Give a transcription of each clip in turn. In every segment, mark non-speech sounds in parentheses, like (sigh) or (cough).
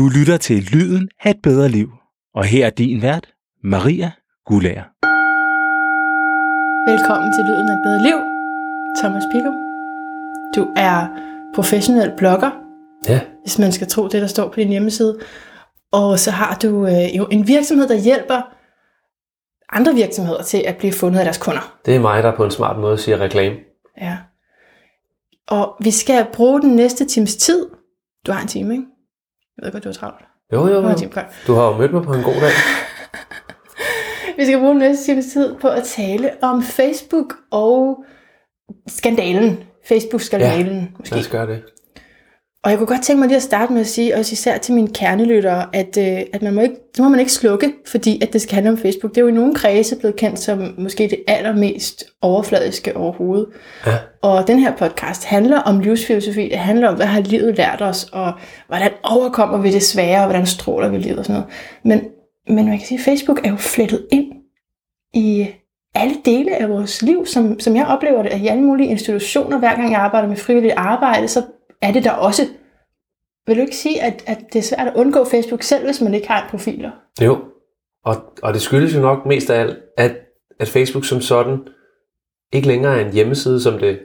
Du lytter til Lyden af et bedre liv. Og her er din vært, Maria Gulager. Velkommen til Lyden af et bedre liv, Thomas Pico. Du er professionel blogger, Ja, hvis man skal tro det, der står på din hjemmeside. Og så har du øh, jo en virksomhed, der hjælper andre virksomheder til at blive fundet af deres kunder. det er mig, der på en smart måde siger reklame. Ja. Og vi skal bruge den næste times tid. Du har en time, ikke? Jeg ved godt, du er travlt. Jo, jo, har jo. Du har jo mødt mig på en god dag. (laughs) Vi skal bruge den næste times tid på at tale om Facebook og skandalen. Facebook-skandalen, ja. måske. Lad os gøre det. Og jeg kunne godt tænke mig lige at starte med at sige, også især til mine kernelyttere, at, øh, at man må ikke, det må man ikke slukke, fordi at det skal handle om Facebook. Det er jo i nogle kredse blevet kendt som måske det allermest overfladiske overhovedet. Ja. Og den her podcast handler om livsfilosofi. Det handler om, hvad har livet lært os, og hvordan overkommer vi det svære, og hvordan stråler vi livet og sådan noget. Men, men man kan sige, at Facebook er jo flettet ind i alle dele af vores liv, som, som jeg oplever det, at i alle mulige institutioner, hver gang jeg arbejder med frivilligt arbejde, så er det der også. Vil du ikke sige, at, at det er svært at undgå Facebook, selv hvis man ikke har en profiler? Jo. Og, og det skyldes jo nok mest af alt, at, at Facebook som sådan ikke længere er en hjemmeside, som det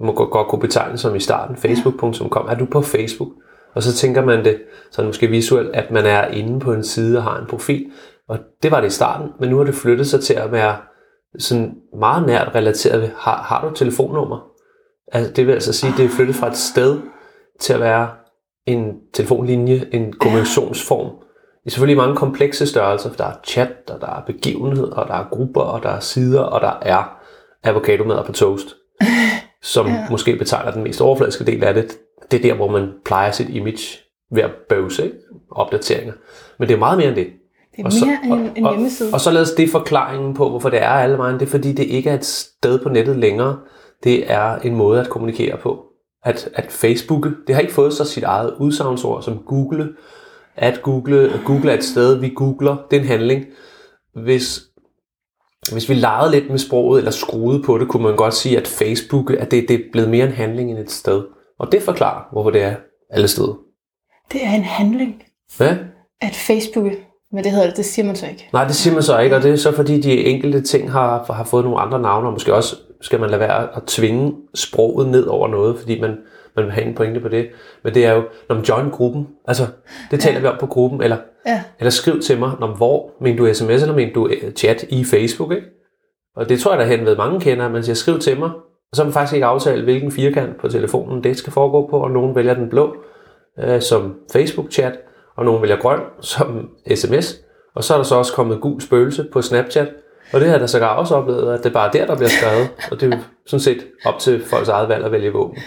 må godt, kunne betegnes som i starten. Facebook.com. Er du på Facebook? Og så tænker man det sådan måske visuelt, at man er inde på en side og har en profil. Og det var det i starten, men nu har det flyttet sig til at være sådan meget nært relateret ved, har, har du telefonnummer? Altså, det vil altså sige, at det er flyttet fra et sted til at være en telefonlinje, en kommunikationsform. I selvfølgelig mange komplekse størrelser, for der er chat, og der er begivenheder, og der er grupper, og der er sider, og der er avocadomadder på toast, (laughs) som ja. måske betegner den mest overfladiske del af det. Det er der, hvor man plejer sit image ved at bøvse, ikke? opdateringer. Men det er meget mere end det. Det er mere end en og, hjemmeside. Og, og således det er forklaringen på, hvorfor det er alle vejen. Det er fordi, det ikke er et sted på nettet længere. Det er en måde at kommunikere på. At, at Facebook, det har ikke fået sig sit eget udsagnsord som Google. At Google, at Google er et sted, vi googler. Det er en handling. Hvis, hvis vi legede lidt med sproget, eller skruede på det, kunne man godt sige, at Facebook at det, det er blevet mere en handling end et sted. Og det forklarer, hvorfor det er alle steder. Det er en handling, Ja? at Facebook, men det hedder det, det siger man så ikke. Nej, det siger man så ikke, og det er så fordi de enkelte ting har, har fået nogle andre navne, og måske også skal man lade være at tvinge sproget ned over noget, fordi man, man vil have en pointe på det. Men det er jo, når man join gruppen, altså det taler ja. vi om på gruppen, eller, Ja, eller skriv til mig, når, hvor, mener du sms, eller mener du øh, chat i Facebook, ikke? Og det tror jeg, der hen ved mange kender, at man siger, skriv til mig, og så har man faktisk ikke aftalt, hvilken firkant på telefonen det skal foregå på, og nogen vælger den blå øh, som Facebook-chat, og nogen vælger grøn som sms, og så er der så også kommet gul spøgelse på Snapchat, og det har jeg da sågar også oplevet, at det er bare der, der bliver skrevet, og det er jo sådan set op til folks eget valg at vælge våben.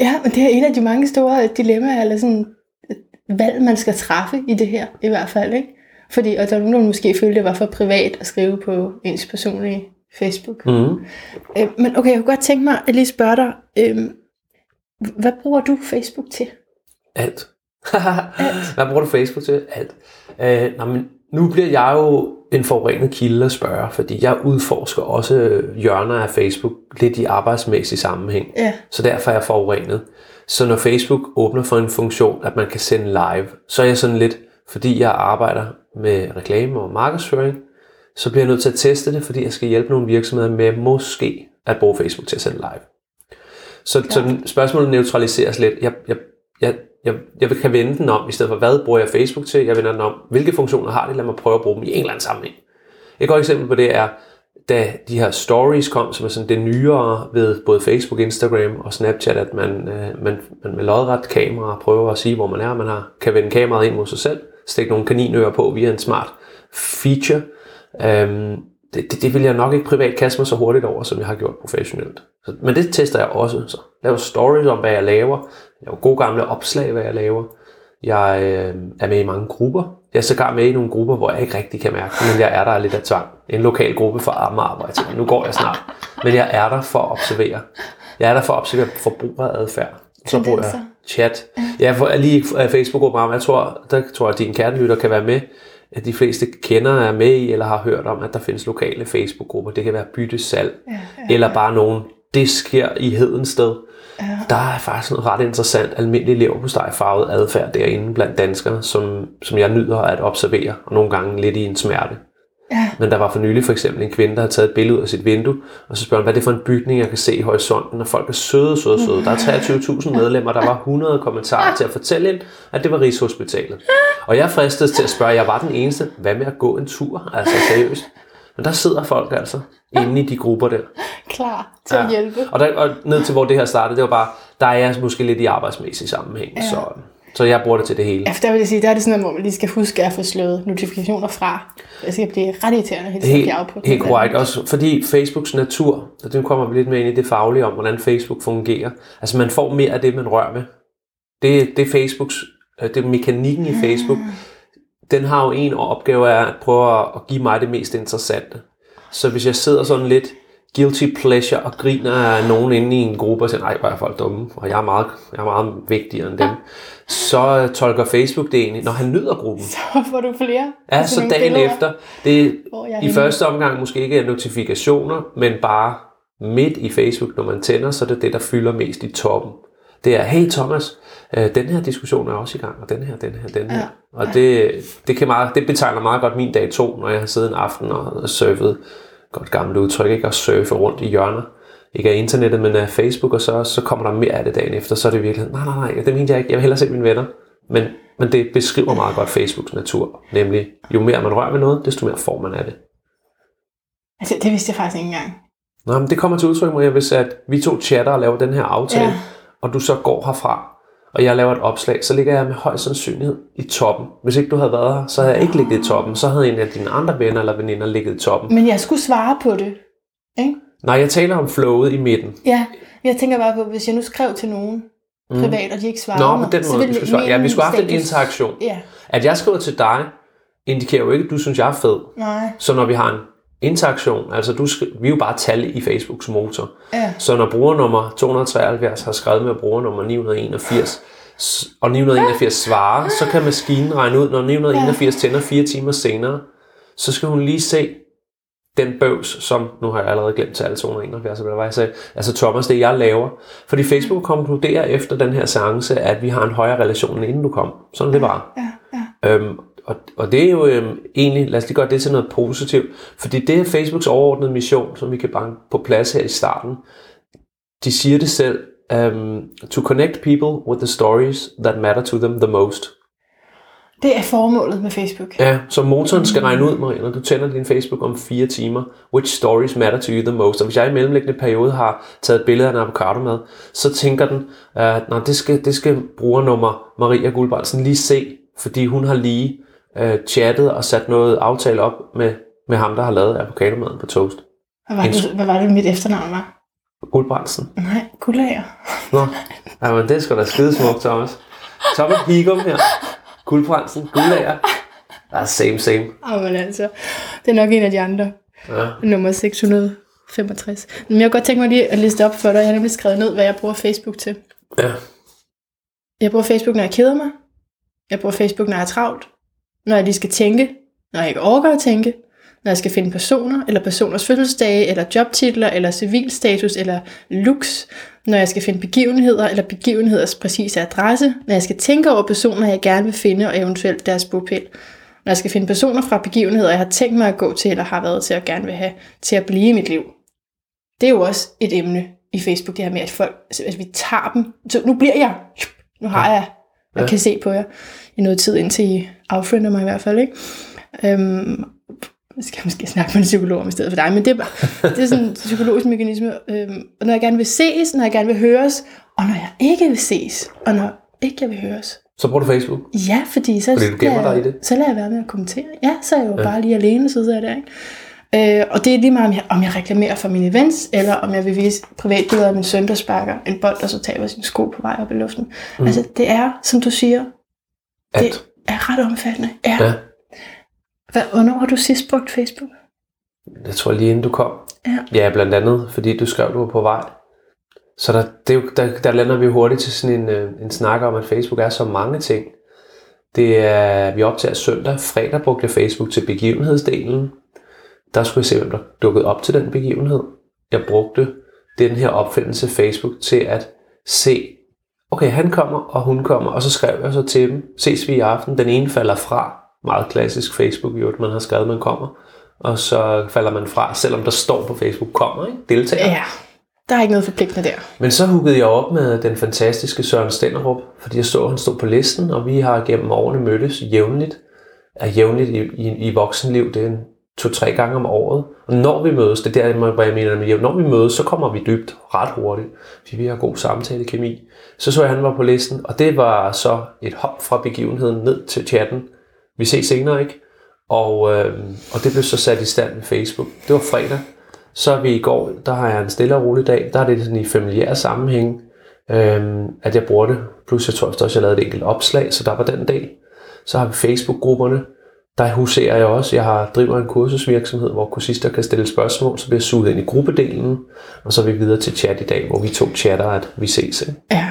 ja men det er en af de mange store dilemmaer, eller sådan et valg, man skal træffe i det her, i hvert fald, ikke? Fordi, og der er nogen, der måske følte, det var for privat at skrive på ens personlige Facebook. Mm. Øh, men okay, jeg kunne godt tænke mig at lige spørge dig, øh, hvad bruger du Facebook til? Alt. (laughs) Hvad bruger du Facebook til? Alt. Øh, nå, men nu bliver jeg jo en forurenet kilde at spørge, fordi jeg udforsker også hjørner af Facebook lidt i arbejdsmæssig sammenhæng. Ja, Så derfor er jeg forurenet. Så når Facebook åbner for en funktion, at man kan sende live, så er jeg sådan lidt, fordi jeg arbejder med reklame og markedsføring, så bliver jeg nødt til at teste det, fordi jeg skal hjælpe nogle virksomheder med måske at bruge Facebook til at sende live. Så, så den- spørgsmålet neutraliseres lidt. Jeg, jeg, jeg, jeg, jeg kan vende den om, i stedet for hvad bruger jeg Facebook til? Jeg vender den om, hvilke funktioner har det? Lad mig prøve at bruge dem i en eller anden sammenhæng. Et godt eksempel på det er, da de her stories kom, som er sådan det nyere ved både Facebook, Instagram og Snapchat, at man, øh, man, man med lodret kamera prøver at sige, hvor man er. Man har, kan vende kameraet ind mod sig selv, stikke nogle kaninører på via en smart feature. Øhm, det, det, det vil jeg nok ikke privat kaste mig så hurtigt over, som jeg har gjort professionelt. Så, men det tester jeg også. Så laver stories om, hvad jeg laver. Jeg laver gode gamle opslag, hvad jeg laver. Jeg øh, er med i mange grupper. Jeg er sågar med i nogle grupper, hvor jeg ikke rigtig kan mærke det, men jeg er der lidt af tvang. En lokal gruppe for Amager, hvor jeg tænker, nu går jeg snart. Men jeg er der for at observere. Jeg er der for at observere forbrugeradfærd. Så bruger jeg chat. Ja, for lige Facebook-grupper, men jeg tror, der tror jeg, at din kernelytter kan være med. At de fleste kender er med i, eller har hørt om, at der findes lokale Facebook-grupper. Det kan være byttesalg, ja, ja. eller bare nogen, det sker i Hedensted. Ja. Der er faktisk noget ret interessant almindelig leverpostej farvet adfærd derinde blandt danskere, som, som jeg nyder at observere, og nogle gange lidt i en smerte. Ja. Men der var for nylig for eksempel en kvinde, der havde taget et billede ud af sit vindue, og så spørger hun, hvad er det for en bygning, jeg kan se i horisonten, og folk er søde, søde, søde. Der er 23.000 medlemmer, der var 100 kommentarer til at fortælle ind, at det var Rigshospitalet. Og jeg fristes til at spørge, jeg var den eneste, hvad med at gå en tur? Altså seriøst. Men der sidder folk altså inde i de grupper der. Klar til ja. at hjælpe. Og, der, og ned til hvor det her startede, det var bare, der er jeg måske lidt i arbejdsmæssig sammenhæng, ja. så, så jeg bruger det til det hele. Ja, for der vil jeg sige, der er det sådan noget, hvor man lige skal huske at få slået notifikationer fra. Det skal blive ret irriterende Helt, blive afputtet. helt korrekt. Også fordi Facebooks natur, og det kommer vi lidt mere ind i det faglige om, hvordan Facebook fungerer. Altså man får mere af det, man rører ved. Det, det er Facebooks, øh, det er mekanikken i Facebook. Den har jo en opgave af at prøve at give mig det mest interessante. Så hvis jeg sidder sådan lidt guilty pleasure og griner af nogen inde i en gruppe og siger, nej, hvor er folk dumme, og jeg er meget, jeg er meget vigtigere end dem, så tolker Facebook det egentlig, når han nyder gruppen. (laughs) Så får du flere. Ja, Altså så dagen billeder, efter, det er i henne. første omgang måske ikke er notifikationer, men bare midt i Facebook, når man tænder, så er det det, der fylder mest i toppen. Det er, hey Thomas, øh, den her diskussion er også i gang, og den her, den her, den her. Ja. Og det, det, kan meget, det betegner meget godt min dag to, når jeg har siddet en aften og surfet, godt gammelt udtryk, ikke? at surfe rundt i hjørner. Ikke af internettet, men af Facebook, og så, så kommer der mere af det dagen efter, så er det virkelig, nej, nej, nej, det mente jeg ikke, jeg vil hellere se mine venner. Men, men det beskriver meget godt Facebooks natur, nemlig jo mere man rører ved noget, desto mere får man af det. Altså, det vidste jeg faktisk ikke engang. Nå, men det kommer til udtryk, Maria, hvis at vi to chatter og laver den her aftale, Ja. og du så går herfra, og jeg laver et opslag, så ligger jeg med høj sandsynlighed i toppen. Hvis ikke du havde været her, så havde jeg ikke ligget i toppen. Så havde en af dine andre venner eller veninder ligget i toppen. Men jeg skulle svare på det. Ikke? Nej, jeg taler om flowet i midten. Ja, jeg tænker bare på, hvis jeg nu skrev til nogen privat, og de ikke svarede Mm. Nå, mig, den så måde, ville vi skulle svare. Ja, vi skulle have haft en interaktion. Ja, At jeg skriver til dig, indikerer jo ikke, at du synes, jeg er fed. nej. Så når vi har en interaktion, altså du skri- vi er jo bare tal i Facebooks motor. Ja. Så når brugernummer 273 har skrevet med brugernummer 981, s- og 981 svarer, så kan maskinen regne ud, når 981 tænder fire timer senere, så skal hun lige se den bøvs, som, nu har jeg allerede glemt til alle 271, eller hvad jeg sagde, altså Thomas, det jeg laver. Fordi Facebook konkluderer efter den her seance, at vi har en højere relation, end inden du kom. Sådan det var. Ja, ja. Øhm, og, og det er jo øhm, egentlig, lad os lige gøre det til noget positivt, fordi det er Facebooks overordnede mission, som vi kan banke på plads her i starten. De siger det selv, um, to connect people with the stories that matter to them the most. Det er formålet med Facebook. Ja, så motoren skal regne ud, Maria, når du tænder din Facebook om fire timer, which stories matter to you the most. Og hvis jeg i mellemliggende periode har taget et billede af en avocado med, så tænker den, at uh, det, skal, det skal brugernummer Maria Guldbrandsen lige se, fordi hun har lige uh, chattet og sat noget aftale op med, med ham, der har lavet avocadomaden på toast. Hvad var, det, hvad var det, mit efternavn var? Guldbrandsen. Nej, guldlager. Nå, jamen, det er sgu da skide smukt, Thomas. Thomas Higum her. Guldbrandsen, guldlager. Ah, same, same. Åh, men altså, det er nok en af de andre. Ja. Nummer 665. Men jeg kunne godt tænke mig lige at liste op for dig. Jeg har nemlig skrevet ned, hvad jeg bruger Facebook til. ja. Jeg bruger Facebook, når jeg keder mig. Jeg bruger Facebook, når jeg er travlt. Når jeg lige skal tænke. Når jeg ikke overgår at tænke. Når jeg skal finde personer, eller personers fødselsdage, eller jobtitler, eller civilstatus, eller looks. Når jeg skal finde begivenheder, eller begivenheders præcise adresse. Når jeg skal tænke over personer, jeg gerne vil finde, og eventuelt deres bopæl. Når jeg skal finde personer fra begivenheder, jeg har tænkt mig at gå til, eller har været til, og gerne vil have til at blive i mit liv. Det er jo også et emne i Facebook, det her med, at folk, at vi tager dem. Så nu bliver jeg, nu har jeg, jeg Ja. kan se på jer i noget tid, indtil I affriender mig i hvert fald. Ikke? Øhm, jeg skal måske snakke med en psykolog om i stedet for dig, men det er, det er sådan en psykologisk mekanisme. Øhm, og når jeg gerne vil ses, når jeg gerne vil høres, og når jeg ikke vil ses, og når ikke jeg vil høres. Så bruger du Facebook. Ja, fordi så, Fordi du gemmer lader- dig i det? så lader jeg være med at kommentere. Ja, så er jeg jo ja. bare lige alene, så sidder jeg der. Ikke? Øh, og det er lige meget, om jeg, om jeg reklamerer for mine events, eller om jeg vil vise privatbilleder af min søn, der sparker en bold, og så taber sin sko på vej op i luften. Mm. Altså, det er, som du siger, At, det er ret omfattende. Ja. Ja. Hvad, hvornår har du sidst brugt Facebook? jeg tror lige inden du kom. Ja. Ja, blandt andet, fordi du skrev, du var på vej. Så der, det er jo, der, der lander vi hurtigt til sådan en, øh, en snak om, at Facebook er så mange ting. Det er, vi optager søndag. Fredag brugte jeg Facebook til begivenhedsdelen. Der skulle jeg se, hvem der dukkede op til den begivenhed. Jeg brugte den her opfindelse Facebook til at se, okay, han kommer, og hun kommer, og så skrev jeg så til dem, ses vi i aften, den ene falder fra, meget klassisk Facebook, jo, man har skrevet, man kommer, og så falder man fra, selvom der står på Facebook, kommer, ikke? deltager. Ja, der er ikke noget forpligtende der. Men så huggede jeg op med den fantastiske Søren Stenderup, fordi jeg så, at han stod på listen, og vi har gennem årene mødtes jævnligt. Er jævnligt i, i, i voksenliv, det er en to-tre gange om året. Og når vi mødes, det er der, hvor jeg mener med når vi mødes, så kommer vi dybt ret hurtigt, fordi vi har god samtale kemi. Så så jeg, at han var på listen, og det var så et hop fra begivenheden ned til chatten. Vi ses senere, ikke? Og, øh, og det blev så sat i stand med Facebook. Det var fredag. Så er vi i går, der har jeg en stille og rolig dag. Der er det sådan i familiære sammenhæng, øh, at jeg bruger det. Plus jeg tror også, at jeg lavede et enkelt opslag, så der var den dag. Så har vi Facebook-grupperne. Der huserer jeg også. Jeg har driver en kursusvirksomhed, hvor kursister kan stille spørgsmål, så bliver jeg suget ind i gruppedelen, og så er vi videre til chat i dag, hvor vi to chatter, at vi ses. Ikke? Ja,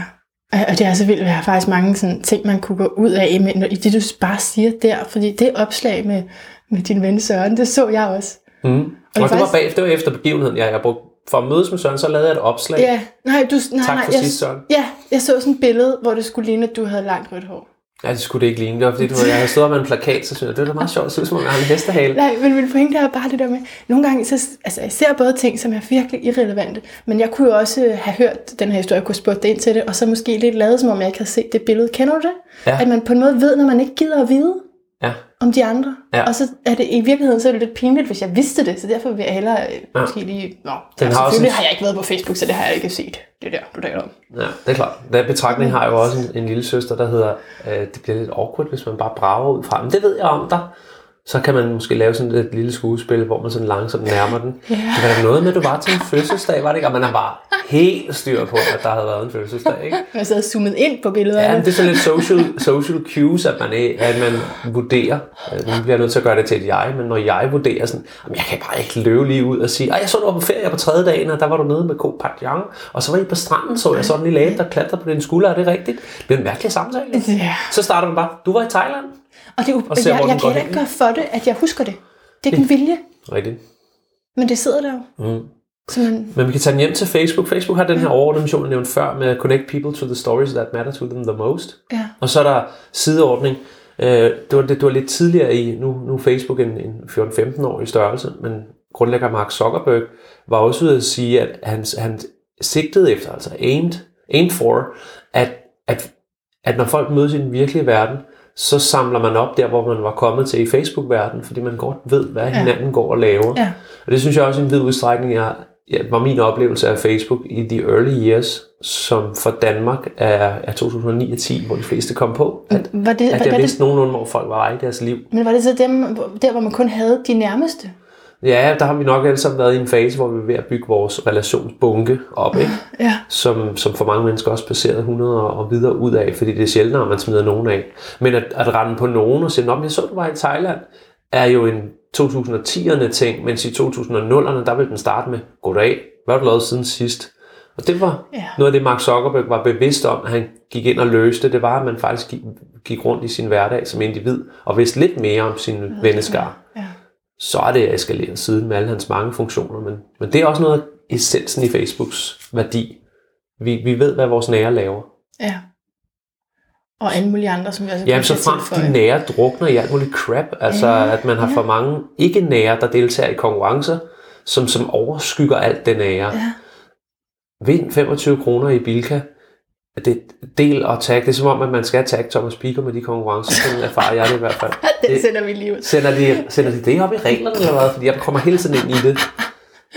og det er så vildt, at jeg har faktisk mange sådan ting, man kunne gå ud af, men i det du bare siger der, fordi det opslag med, med din ven Søren, det så jeg også. Mm. Og, det og det, faktisk- var bag, det var efter begivenheden, jeg, jeg brugte for at mødes med Søren, så lavede jeg et opslag. Ja, nej, du, nej, Tak nej, for jeg, sidst, Søren. Ja, jeg så sådan et billede, hvor det skulle ligne, at du havde langt rødt hår. Ja, det skulle det ikke ligne. Det var fordi, du, ved, jeg havde stået med en plakat, så synes jeg, det var da meget sjovt. Det ser ud som om, jeg har en hestehale. Nej, men min pointe er bare det der med, nogle gange, så, altså jeg ser både ting, som er virkelig irrelevante, men jeg kunne jo også have hørt den her historie, jeg kunne spurgt dig ind til det, og så måske lidt lavet, som om jeg ikke havde set det billede. Kender du det? Ja. At man på en måde ved, når man ikke gider at vide Ja. Om de andre. Ja. Og så er det i virkeligheden, så er det lidt pinligt, hvis jeg vidste det, så derfor vil jeg hellere øh, Ja. måske lige... Nå, Den har også selvfølgelig en- har jeg ikke været på Facebook, så det har jeg ikke set. Det er der, du taler om. Ja, det er klart. Den betragtning har jeg jo også en, en lille søster, der hedder, øh, det bliver lidt awkward, hvis man bare brager ud fra, men det ved jeg om dig. Så kan man måske lave sådan et lille skuespil, hvor man sådan langsomt nærmer den. Ja. Det var da noget med, at du var til en fødselsdag, var det ikke? Og man er bare helt styr på, at der havde været en fødselsdag, ikke? Jeg sad zoomet ind på billederne. Ja, men det er sådan lidt social, social cues, at man, er, at man vurderer. Øh, Nu bliver jeg nødt til at gøre det til et jeg, men når jeg vurderer sådan, "Jamen, jeg kan bare ikke løbe lige ud og sige, "Ej, jeg så du var på ferie på tredje dagen, og der var du nede med Ko Pajang, og så var I på stranden, så jeg sådan en lille abe, der klatrede på din skulder, er det rigtigt? Det bliver en mærkelig samtale. Ja. Så starter man bare, du var i Thailand. Og det er jo, Og ser, jeg, jeg den kan ikke gøre for det, at jeg husker det. Det er ikke en vilje, Rigtigt. men det sidder der jo. Mm. Så man, Men vi kan tage den hjem til Facebook. Facebook har den her overordnede mission, jeg nævnte før, med Connect People to the Stories That Matter to Them the Most. ja. Og så er der sideordning. Øh, det, var, det, det var lidt tidligere i, nu, nu er Facebook en, en 14-15 år i størrelse, men grundlægger Mark Zuckerberg var også ude at sige, at han, han sigtede efter, altså aimed, aimed for, at, at, at når folk mødes i den virkelige verden, så samler man op der, hvor man var kommet til i Facebook-verdenen, fordi man godt ved, hvad Ja. hinanden går og laver. Ja. Og det synes jeg også i en vid udstrækning jeg, ja, var min oplevelse af Facebook i the early years, som for Danmark er, er 2009 og 10, hvor de fleste kom på. At, Var det, at var, jeg var vidste det, nogenlunde, hvor folk var i deres liv. men var det så dem, der, hvor man kun havde de nærmeste? Ja, der har vi nok alle sammen været i en fase, hvor vi er ved at bygge vores relationsbunke op, ikke? (laughs) Ja. Som, som for mange mennesker også passeret 100 og videre ud af, fordi det er sjældnere, at man smider nogen af. Men at, at rende på nogen og sige, men jeg så, du var i Thailand, er jo en 2010'erne ting, mens i 2000'erne, der vil den starte med, goddag, hvad har du lavet siden sidst? Og det var Ja. noget af det, Mark Zuckerberg var bevidst om, at han gik ind og løste, det var, at man faktisk gik, gik rundt i sin hverdag som individ, og vidste lidt mere om sin venneskar Ja. Så er det eskaleret siden med alle hans mange funktioner. Men, men det er også noget af essensen i Facebooks værdi. Vi, vi ved, hvad vores nære laver. ja. Og alle mulige andre, som vi også Ja, så frem de nære drukner i alt muligt crap. Altså, Ja, at man har ja. for mange ikke nære, der deltager i konkurrencer, som, som overskygger alt det nære. Ja. Vind 25 kroner i Bilka. Det, del og tag. Det er som om, at man skal tagge Thomas Piker med de konkurrencer. Sådan erfarer jeg det i hvert fald. (laughs) Den Det- sender vi lige ud. Sender de, sender de det op i reglerne eller hvad? Fordi jeg kommer hele tiden ind i det.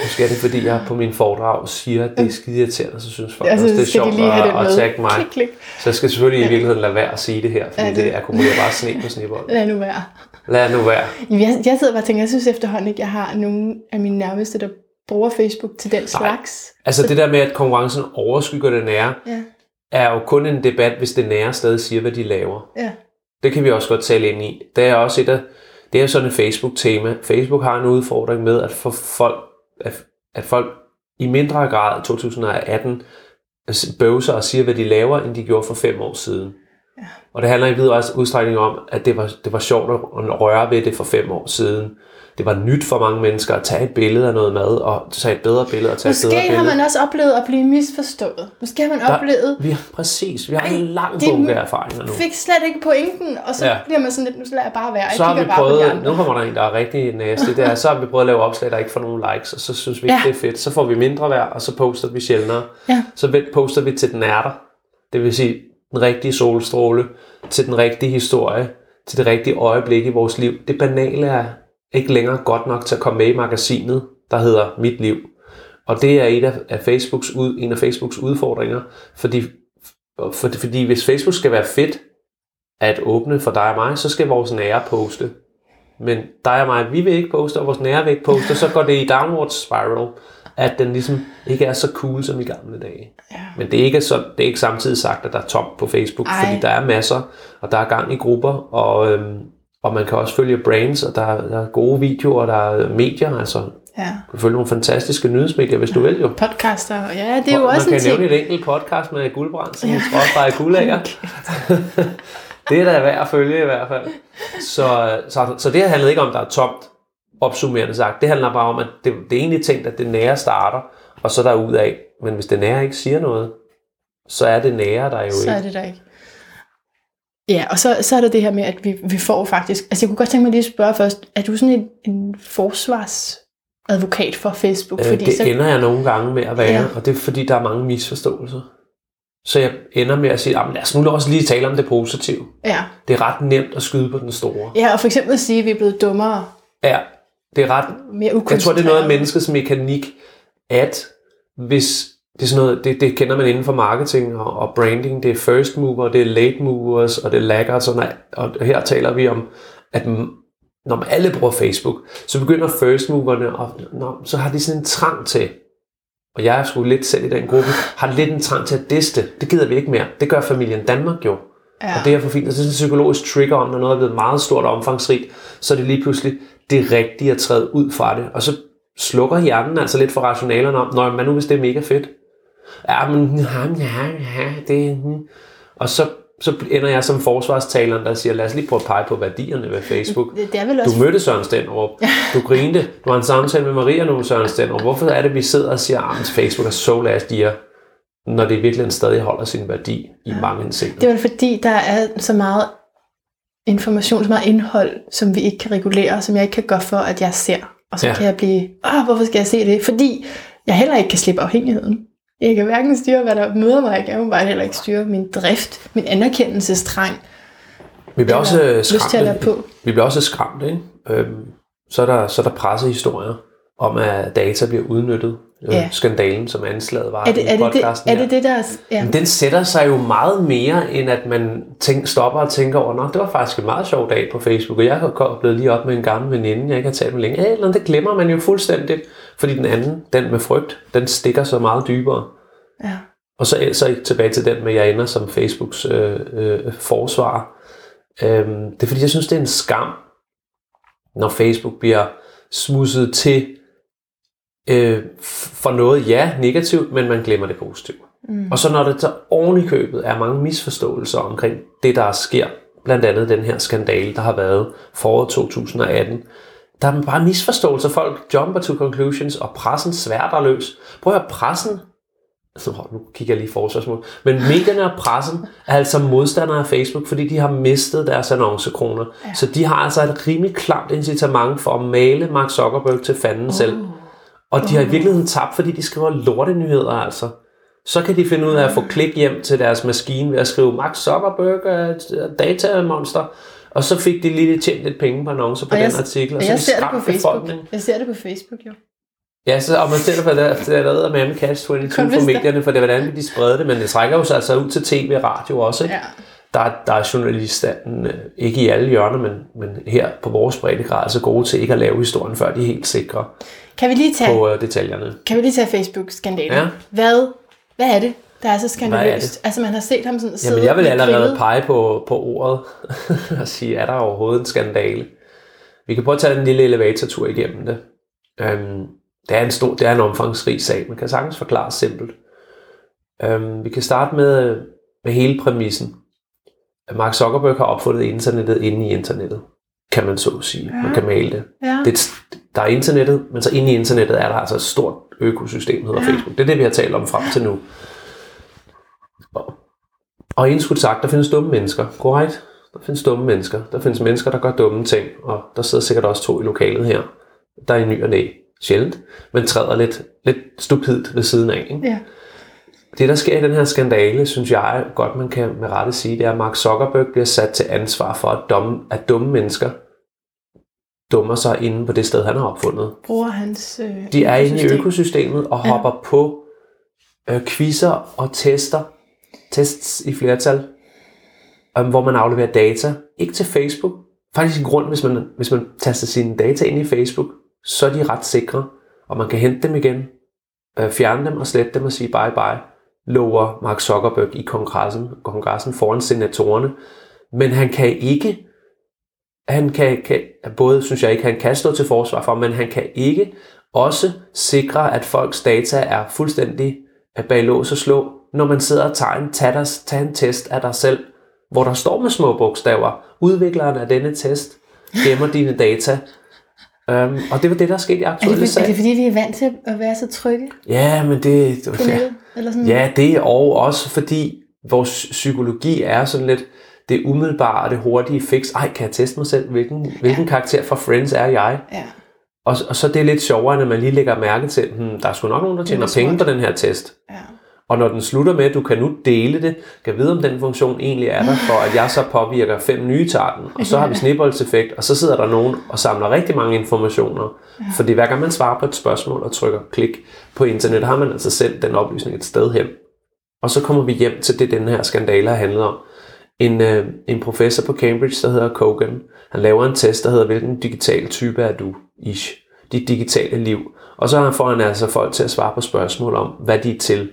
Måske er det, fordi jeg på min foredrag siger, at det er skide irriterende, så synes folk Altså, også, det er de sjovt den at, at tagge mig. Klik, klik. Så jeg skal selvfølgelig i virkeligheden lade være at sige det her, fordi Ja, ja, det- det akkumulerer bare sne på snebold. Lad nu være. Lad nu være. Jeg, jeg sidder bare og tænker, jeg synes efterhånden ikke, jeg har nogen af mine nærmeste, der bruger Facebook til den slags. Altså det der med, at konkurrencen overskygger det nære, Ja, er jo kun en debat, hvis det nære stadig siger, hvad de laver. ja, Det kan vi også godt tale ind i. Det er også et af, det er jo sådan et Facebook-tema. Facebook har en udfordring med at få folk, at, at folk i mindre grad i 2018 bøvser og siger, hvad de laver, end de gjorde for fem år siden. Ja. Og det handler i vid udstrækning om, at det var, det var sjovt at røre ved det for fem år siden. Det var nyt for mange mennesker at tage et billede af noget mad, og tage et bedre billede og tage et Måske bedre har billede. man også oplevet at blive misforstået. Måske har man Der- oplevet, Vi har, præcis, vi har Ej, en lang bunke af erfaringer nu. fik slet ikke pointen, og så Ja. bliver man sådan lidt, nu lader jeg bare være. Jeg Så har vi bare prøvet, nu kommer der en, der er rigtig næste, det er, så har vi prøvet at lave opslag, der ikke får nogen likes, og så synes vi ikke, Ja. det er fedt. Så får vi mindre værd, og så poster vi sjældnere. Ja. Så poster vi til den er der. Det vil sige, den rigtige solstråle, til den rigtige historie, til det rigtige øjeblik i vores liv. Det banale er ikke længere godt nok til at komme med i magasinet, der hedder Mit Liv. Og det er et af, Facebooks ud, en af Facebooks udfordringer, fordi, for, fordi hvis Facebook skal være fedt at åbne for dig og mig, så skal vores nære poste. Men dig og mig, vi vil ikke poste, og vores nære vil ikke poste, så går det i downward spiral, at den ligesom ikke er så cool som i gamle dage. Ja. Men det er ikke, så, det er ikke samtidig sagt, at der er tomt på Facebook. Ej. fordi der er masser, og der er gang i grupper, og, øhm, og man kan også følge brands, og der, er- der er gode videoer, og der er medier, altså ja. du kan følge nogle fantastiske nyhedsmedier, hvis du vil jo. Podcaster, ja, det er jo man også kan en ting. nævne et enkelt podcast med guldbrand, som ja. skråstrej guldager. (laughs) (laughs) det er da værd at følge i hvert fald. Så, så, så det her handler ikke om, at der er tomt opsummerende sagt. Det handler bare om, at det, det er egentlig tænkt, at det nære starter, og så der ud af. Men hvis det nære ikke siger noget, så er det nære der jo Så er ikke. det der ikke. Ja, og så, så er der det her med, at vi, vi får faktisk... Altså, jeg kunne godt tænke mig lige at spørge først, er du sådan en, en forsvarsadvokat for Facebook? Øh, Fordi det så, ender jeg nogle gange med at være, Ja. og det er fordi, der er mange misforståelser. Så jeg ender med at sige, "Jamen, lad os nu også lige tale om det positive. ja. Det er ret nemt at skyde på den store. ja, og for eksempel at sige, at vi er blevet dummere, Ja, det er ret mere. Jeg tror, det er noget af menneskets mekanik, at hvis det er sådan noget, det, det kender man inden for marketing og, og branding, det er first mover, det er late movers, og det er laggards, og, og her taler vi om, at når man alle bruger Facebook, så begynder first moverne, og når, så har de sådan en trang til, og jeg er sgu lidt selv i den gruppe, har lidt en trang til at diste. Det gider vi ikke mere. Det gør familien Danmark jo. Ja. Og det er for fint. Og det er en psykologisk trigger om, når noget er blevet meget stort og omfangsrigt, så er det lige pludselig det rigtige at træde ud fra det. Og så slukker hjernen altså lidt for rationalerne om, når man nu hvis det er mega fedt. Ja, men ja, ja, ja, det. Og så, så ender jeg som forsvarstaleren, der siger, lad os lige prøve at pege på værdierne ved Facebook. Det, er vel også... Du mødte Søren Stenderup. Du grinte. Du har en samtale med Maria nu, Søren Stenderup. Hvorfor er det, vi sidder og siger, at Facebook er so last year, når det i virkeligheden stadig holder sin værdi i mange henseender? Det er vel fordi, der er så meget information, så meget indhold, som vi ikke kan regulere, som jeg ikke kan gøre for, at jeg ser. Og så Ja. ja. kan jeg blive, åh, hvorfor skal jeg se det? Fordi jeg heller ikke kan slippe afhængigheden. Jeg kan hverken styre, hvad der møder mig. Jeg kan jo bare heller ikke styre min drift, min anerkendelsestrang. Vi bliver også øh, at skræmt. på. Vi bliver også skræmt, ikke? Øhm, så er der, så er der pressehistorier om, at data bliver udnyttet. Øh, Ja. Skandalen, som anslaget var Er det er det, det, er det, det der... er- Ja. Men den sætter sig jo meget mere, end at man tænk, stopper og tænker over, Nå, det var faktisk en meget sjov dag på Facebook, og jeg er blevet lige op med en gammel veninde, jeg ikke har talt med længe. Eller det glemmer man jo fuldstændigt, fordi den anden, den med frygt, den stikker så meget dybere. ja. Og så, så tilbage til den med, jeg ender som Facebooks øh, øh, forsvar. Øhm, det er fordi, jeg synes, det er en skam, når Facebook bliver smusset til øh, for noget, ja, negativt, men man glemmer det positive. Mm. Og så når det så oven i købet er mange misforståelser omkring det, der sker, blandt andet den her skandale, der har været foråret 2018, der er bare misforståelser. Folk jumper to conclusions, og pressen sværter løs. Prøv at høre, pressen så nu kigger jeg lige forsvarsmål. Men medierne og pressen er altså modstandere af Facebook, fordi de har mistet deres annoncekroner. Ja. Så de har altså et rimelig klart incitament for at male Mark Zuckerberg til fanden oh. selv. Og de har i virkeligheden tabt, fordi de skriver lortenyheder altså. Så kan de finde ud af at få klik hjem til deres maskine ved at skrive Mark Zuckerberg er et datamonster. Og så fik de lige tjent lidt penge på annoncer på Og jeg- den artikel. Og Og så jeg ser det på Facebook. befolkningen. Jeg ser det på Facebook, jo. Ja, så, og man stiller for det, det er der med catch 22 Kun for hvis der- medierne, for det er, hvordan de sprede det, men det trækker jo sig altså ud til tv og radio også. Ikke? Ja. Der, er- der er journalistanden, øh, ikke i alle hjørner, men, men her på vores breddegrad, så gode til ikke at lave historien, før de er helt sikre Kan vi lige tage, på øh, detaljerne. kan vi lige tage Facebook-skandalen? Ja. Hvad, hvad er det, der er så er skandaløst? det? Altså, man har set ham sådan sidde Jamen, jeg vil allerede grillet. pege på, på ordet (laughs) og sige, er der overhovedet en skandale? Vi kan prøve at tage den lille elevatortur igennem det. Øhm, det, er en stor, det er en omfangsrig sag. Man kan sagtens forklare simpelt. Øhm, vi kan starte med, med hele præmissen. At Mark Zuckerberg har opfundet internettet inde i internettet. kan man så sige. Man kan male det. Ja. det. er et- Der er internettet, men så inde i internettet er der altså et stort økosystem, der hedder Ja. Facebook. Det er det, vi har talt om frem til nu. Og, og indskudt sagt, der findes dumme mennesker, korrekt? Der findes dumme mennesker. Der findes mennesker, der gør dumme ting, og der sidder sikkert også to i lokalet her, der er i ny og næ, sjældent, men træder lidt, lidt stupidt ved siden af. Ikke? Ja. Det, der sker i den her skandale, synes jeg godt, man kan med rette sige, det er, at Mark Zuckerberg bliver sat til ansvar for, at dumme, at dumme mennesker dummer sig inde på det sted, han har opfundet. Bruger hans øh, De er inde i økosystem. økosystemet og Ja. hopper på øh, quizzer og tester, tests i flertal, um, hvor man afleverer data, ikke til Facebook. Faktisk i grund, hvis man, hvis man taster sine data ind i Facebook, så er de ret sikre, og man kan hente dem igen, øh, fjerne dem og slette dem og sige bye bye, lover Mark Zuckerberg i kongressen, kongressen foran senatorerne. Men han kan ikke, han kan, kan, både synes jeg ikke, han kan stå til forsvar for, men han kan ikke også sikre, at folks data er fuldstændig bag lås og slå, når man sidder og tager en, tager, der, tager en test af dig selv, hvor der står med små bogstaver, udvikleren af denne test gemmer dine data. Um, og det var det, der skete i Er det, aktuelle er det fordi, vi er vant til at være så trygge Ja, men det... Ja? Eller sådan? ja, det er og også fordi vores psykologi er sådan lidt det umiddelbare og det hurtige fix. Ej, kan jeg teste mig selv? Hvilken, hvilken karakter fra Friends er jeg? ja. Og, og så er det lidt sjovere, når man lige lægger mærke til, hmm, der er sgu nok nogen, der tjener penge på den her test. ja. Og når den slutter med, at du kan nu dele det, kan vide, om den funktion egentlig er der, for at jeg så påvirker fem nye tager den. Og så har vi snibboldseffekt, og så sidder der nogen og samler rigtig mange informationer. Fordi hver gang man svarer på et spørgsmål og trykker klik på internet, har man altså selv den oplysning et sted hen. Og så kommer vi hjem til det, den her skandale har handlet om. En, øh, en professor på Cambridge, der hedder Kogan, han laver en test, der hedder, hvilken digital type er du? Ish. Dit digitale liv. Og så får han altså folk til at svare på spørgsmål om, hvad de er til.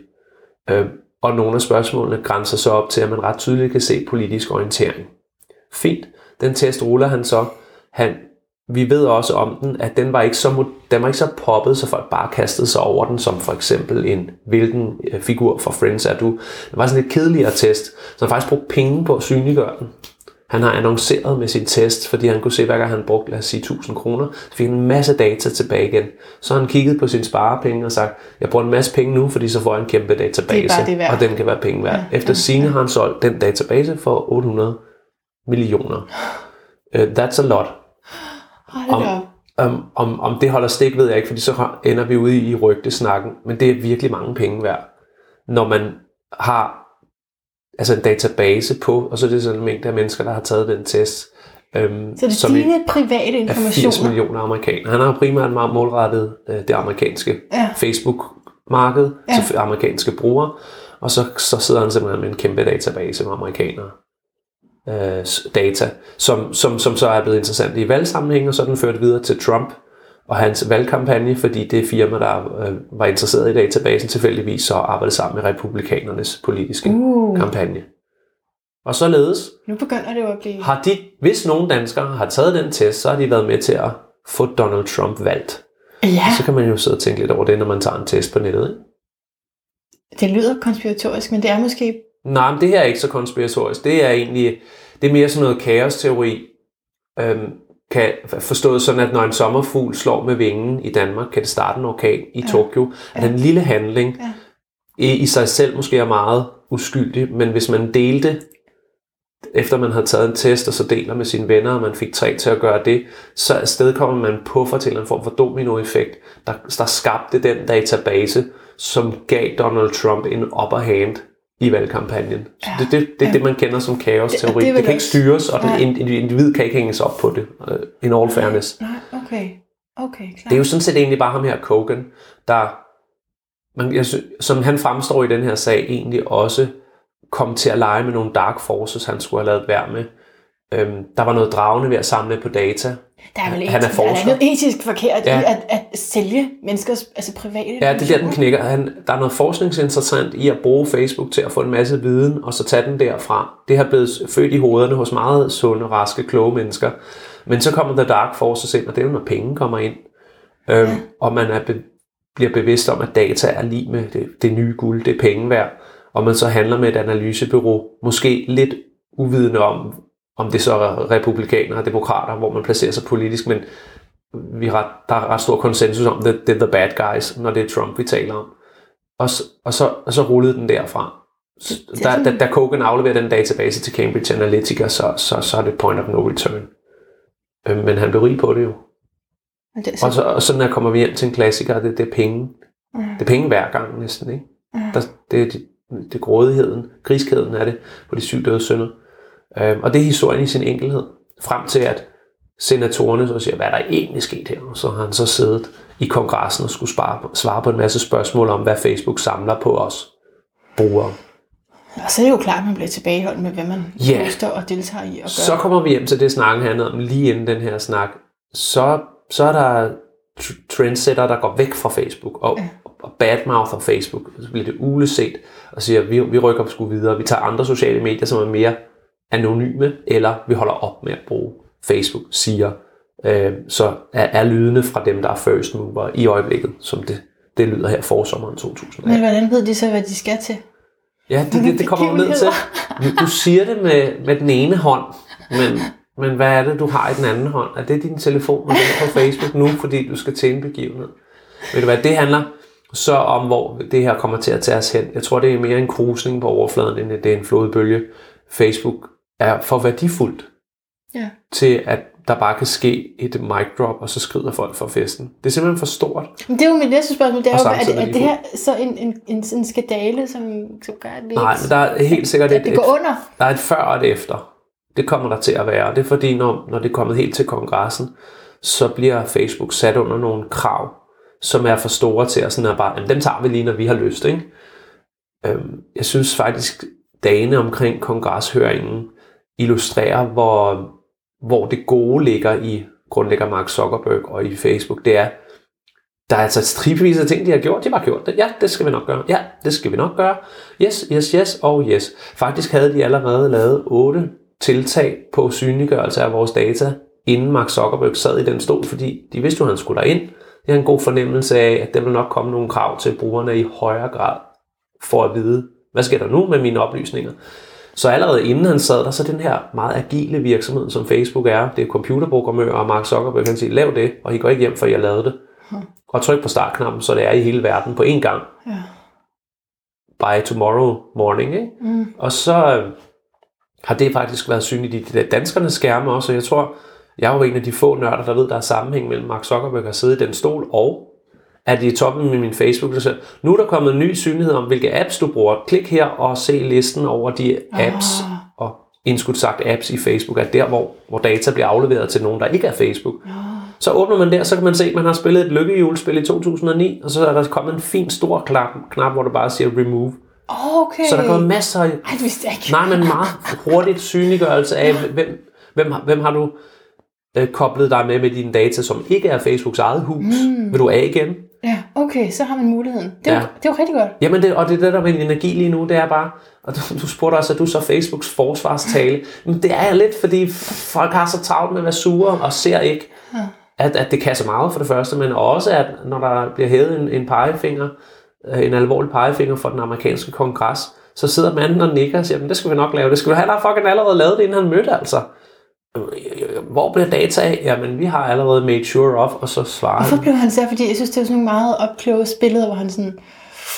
Øh, og nogle af spørgsmålene grænser så op til, at man ret tydeligt kan se politisk orientering. Fint. Den test ruller han så. Han, vi ved også om den, at den var ikke så, den var ikke så poppet, så folk bare kastede sig over den, som for eksempel en, hvilken øh, figur fra Friends er du. Det var sådan et kedeligere test, så han faktisk brugte penge på at synliggøre den. Han har annonceret med sin test, fordi han kunne se, hver gang han brugte, lad os sige, 1000 kroner, så fik han en masse data tilbage igen. Så har han kigget på sine sparepenge og sagt, jeg bruger en masse penge nu, fordi så får jeg en kæmpe database, det værd. og den kan være penge værd. Ja, Efter ja, sine har han solgt den database for 800 millioner. Uh, that's a lot. Hold det Om- op. Um, om, om det holder stik, ved jeg ikke, fordi så ender vi ude i rygtesnakken. Men det er virkelig mange penge værd, når man har altså en database på, og så er det sådan en mængde af mennesker, der har taget den test. Um, Så det er dine private er 80 informationer. millioner amerikanere. Han har primært meget målrettet uh, det amerikanske Ja. Facebook-marked Ja. til amerikanske brugere, og så, så sidder han simpelthen med en kæmpe database med amerikanere øh, data, som, som, som så er blevet interessant i valgsammenhæng, og så den ført videre til Trump og hans valgkampagne, fordi det firma, der øh, var interesseret i databasen, tilfældigvis så arbejdede sammen med republikanernes politiske Uh, kampagne. Og således nu begynder det jo at blive... har de, hvis nogle danskere har taget den test, så har de været med til at få Donald Trump valgt. Ja, Så kan man jo sidde og tænke lidt over det, når man tager en test på nettet. Ikke? det lyder konspiratorisk, men det er måske... Nej, men det her er ikke så konspiratorisk. Det er egentlig, det er mere sådan noget kaosteori. Øhm, kan forstået sådan, at når en sommerfugl slår med vingen i Danmark, kan det starte en orkan i Ja. Tokyo. At Ja. den lille handling Ja. i, i sig selv måske er meget uskyldig, men hvis man delte, efter man har taget en test, og så deler med sine venner, og man fik tre til at gøre det, så afsted kommer man puffer til en form for dominoeffekt, der, der skabte den database, som gav Donald Trump en upper hand i valgkampagnen. Så Ja. det, det, det er Ja. det, man kender som kaos-teori. Det- det Det, det kan ikke styres, og Nej. den individ kan ikke hænges op på det, uh, in all fairness. Nej, okay. Okay, klar. Det er jo sådan set egentlig bare ham her, Kogan, der, man, jeg, som han fremstår i den her sag, egentlig også kom til at lege med nogle dark forces, han skulle have lavet værd med. Øhm, der var noget dragende ved at samle på data. der er vel han er etisk, der er forsker. noget etisk forkert ja. I at, at sælge menneskers altså private Ja, det er der, den knækker. Han, der er noget forskningsinteressant i at bruge Facebook til at få en masse viden, og så tage den derfra. Det har blevet født i hovederne hos meget sunde, raske, kloge mennesker. Men så kommer der dark forces ind, og det er jo, når penge kommer ind. Øhm, Ja. Og man er be, bliver bevidst om, at data er lige med det, det nye guld, det er penge værd. Og man så handler med et analysebyrå, måske lidt uvidende om, om det så er republikanere og demokrater, hvor man placerer sig politisk, men vi er ret, der er ret stor konsensus om, det, det er the bad guys, når det er Trump, vi taler om. Og, så- og, så, og så rullede den derfra. Så er Da, da, da Kogan afleverer den database til Cambridge Analytica, så, så, så er det point of no return. Øh, Men han blev rig på det jo. Og det, Og, så, og sådan her kommer vi hjem til en klassiker, det, det er penge. Mm. Det er penge hver gang næsten, ikke? Mm. Der, det, er det, det er grådigheden, griskheden er det på de syv døde sønner. Øhm, og det er historien i sin enkelhed. Frem til at senatorerne så siger, hvad er der egentlig sket her? Og så har han så siddet i kongressen og skulle spare, svare på en masse spørgsmål om, hvad Facebook samler på os brugere. Og så er det jo klart, at man bliver tilbageholdt med, hvad man Ja. poster og deltager i. Og gør. Så kommer vi hjem til det, snakken handlede om lige inden den her snak. Så, så er der tr- trendsetter, der går væk fra Facebook og, og badmouther Facebook. Så bliver det uleset og siger, vi, vi rykker sgu videre. Vi tager andre sociale medier, som er mere anonyme, eller vi holder op med at bruge Facebook, siger. Øh, så er, er lydene fra dem, der er first mover i øjeblikket, som det, det lyder her forsommeren 2018. Men hvordan ved de så, hvad de skal til? Ja, det, det, (laughs) det kommer jo ned til. Du, siger det med, med den ene hånd, men, men hvad er det, du har i den anden hånd? Er det din telefon, og den er på Facebook nu, fordi du skal til en begivenhed? Ved du hvad, det handler så om, hvor det her kommer til at tage os hen. Jeg tror, det er mere en krusning på overfladen, end det er en flodbølge. Facebook er for værdifuldt Ja. til, at der bare kan ske et mic drop, og så skrider folk fra festen. Det er simpelthen for stort. Men det er jo mit næste spørgsmål. Det er jo, er, det, er det her så en, en, en, en skandale, som, som gør, at det Nej, men der er helt sikkert at et, det et, går under? Der er et før og et efter. Det kommer der til at være. Det er fordi, når, når det er kommet helt til kongressen, så bliver Facebook sat under nogle krav, som er for store til at sådan at bare, jamen, dem tager vi lige, når vi har lyst. Ikke? Øhm, jeg synes faktisk, dagene omkring kongreshøringen illustrerer, hvor, hvor det gode ligger i grundlægger Mark Zuckerberg og i Facebook. Det er, der er altså stribevis af ting, de har gjort. De har bare gjort det. Ja, det skal vi nok gøre. Ja, det skal vi nok gøre. Yes, yes, yes og yes. Faktisk havde de allerede lavet otte tiltag på synliggørelse af vores data, inden Mark Zuckerberg sad i den stol, fordi de vidste jo, at han skulle derind. De har en god fornemmelse af, at der vil nok komme nogle krav til brugerne i højere grad, for at vide, hvad sker der nu med mine oplysninger. Så allerede inden han sad der, så den her meget agile virksomhed, som Facebook er, det er computerprogrammører, og Mark Zuckerberg kan sige, lav det, og I går ikke hjem, for har lavet det. Og tryk på startknappen, så det er i hele verden på én gang. Ja. By tomorrow morning, ikke? Mm. Og så øh, har det faktisk været synligt i de der danskernes skærme også. Jeg tror, jeg er jo en af de få nørder, der ved, der er sammenhæng mellem Mark Zuckerberg at sidde i den stol og at i toppen med min Facebook, siger, nu er der kommet en ny synlighed om, hvilke apps du bruger. Klik her og se listen over de apps, Ah. og indskudt sagt apps i Facebook, at der, hvor, hvor data bliver afleveret til nogen, der ikke er Facebook. Så åbner man der, så kan man se, at man har spillet et lykkehjulspil i 2009, og så er der kommet en fin stor knap, knap hvor der bare siger remove. Okay. Så der er kommet masser af Ej, det vidste jeg ikke. Nej, men meget (laughs) hurtigt synliggørelse af, hvem, hvem, hvem har du øh, koblet dig med med dine data, som ikke er Facebooks eget hus. Mm. Vil du af igen? Ja, okay, så har man muligheden. Det er, Ja. jo, det er jo rigtig godt. Jamen, det, og det er det, der er min energi lige nu, det er bare, og du, du spurgte også, at du så Facebooks forsvarstale. Men det er jeg lidt, fordi folk har så travlt med at være sure og ser ikke, at, at det kan så meget for det første, men også, at når der bliver hævet en, en pegefinger, øh, en alvorlig pegefinger for den amerikanske kongres, så sidder manden og nikker og siger, men det skal vi nok lave. Det skal vi have, der fucking allerede lavet det, inden han mødte, altså. Hvor bliver data af? Jamen, vi har allerede made sure of, og så svarer Hvorfor blev han så? Fordi jeg synes, det var sådan nogle meget opklogede billeder, hvor han sådan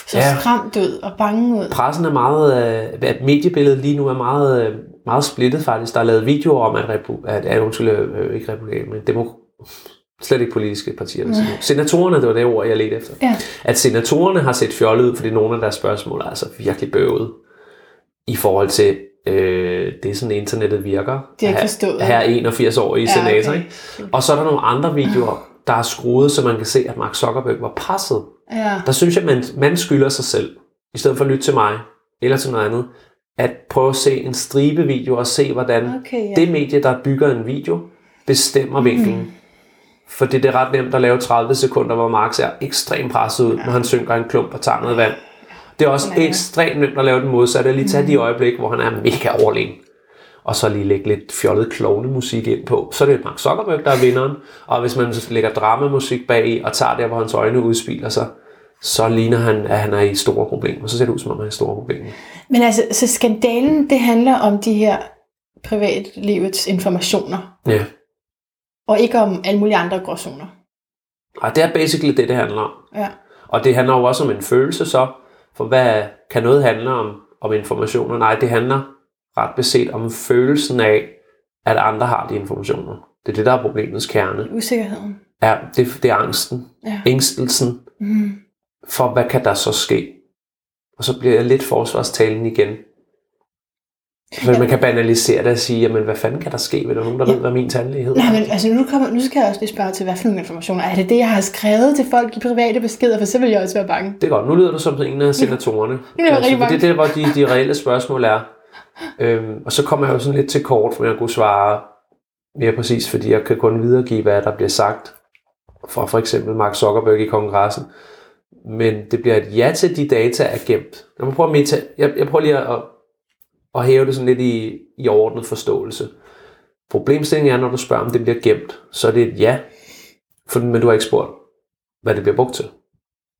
så Ja. skræmt ud og bange ud. pressen er meget, øh, at mediebilledet lige nu er meget, øh, meget splittet faktisk. Der er lavet videoer om, at, repu- at, at undskyld, øh, ikke republikaner, men demo, slet ikke politiske partier. nu. Senatorerne, det var det ord, jeg ledte efter. Ja. At senatorerne har set fjollet ud, fordi nogle af deres spørgsmål er altså virkelig bøvet i forhold til øh, det, sådan internettet virker. De har ikke forstået. Her er 81 år i Ja, senator, okay. Og så er der nogle andre videoer, der er skruet, så man kan se, at Mark Zuckerberg var presset Ja. der synes jeg, man, man skylder sig selv, i stedet for at lytte til mig, eller til noget andet, at prøve at se en stribe video og se, hvordan Okay, ja. det medie, der bygger en video, bestemmer vinklen. Mm. For det, det er ret nemt at lave 30 sekunder, hvor Marx er ekstremt presset ud, ja. når han synker en klump og tager noget vand. Det er også ekstremt nemt at lave den modsatte, lige tage de øjeblik, hvor han er mega overlegen. Og så lige lægge lidt fjollet klovnemusik ind på. Så er det Mark Zuckerberg, der er vinderen. Og hvis man så lægger dramamusik bag i, og tager der, hvor hans øjne udspiller sig, så ligner han, at han er i store problemer. Så ser det ud, som om han er i store problemer. Men altså, så skandalen, det handler om de her privatlivets informationer, Ja. og ikke om alle mulige andre gråzoner. Og det er basically det, det handler om. Ja. Og det handler jo også om en følelse så, for hvad kan noget handle om, om informationer? Nej, det handler ret beset om følelsen af, at andre har de informationer. Det er det, der er problemets kerne. Usikkerheden. Ja, det, det er angsten, Ja. ængstelsen Mm. for, hvad kan der så ske? Og så bliver jeg lidt forsvarstalen igen. Så man kan banalisere det og sige, jamen hvad fanden kan der ske? Vil der nogen, der Ja. ved, hvad min tandlæge hedder? Nej, men altså nu, kommer, nu skal jeg også lige spørge til, hvad for nogle informationer. Er det det, jeg har skrevet til folk i private beskeder? For så vil jeg også være bange. Det er godt. Nu lyder du som en af senatorerne. bliver jeg rigtig for det er der, hvor de, de reelle spørgsmål er. Øhm, og så kommer jeg jo sådan lidt til kort, for jeg kunne svare mere præcis, fordi jeg kan kun videregive, hvad der bliver sagt fra for eksempel Mark Zuckerberg i kongressen. Men det bliver et ja til de data er gemt. Jeg, må prøve at meta, jeg, jeg prøver lige at, at hæve det sådan lidt i, i ordnet forståelse. Problemstillingen er, når du spørger, om det bliver gemt, så er det et ja, for, men du har ikke spurgt, hvad det bliver brugt til.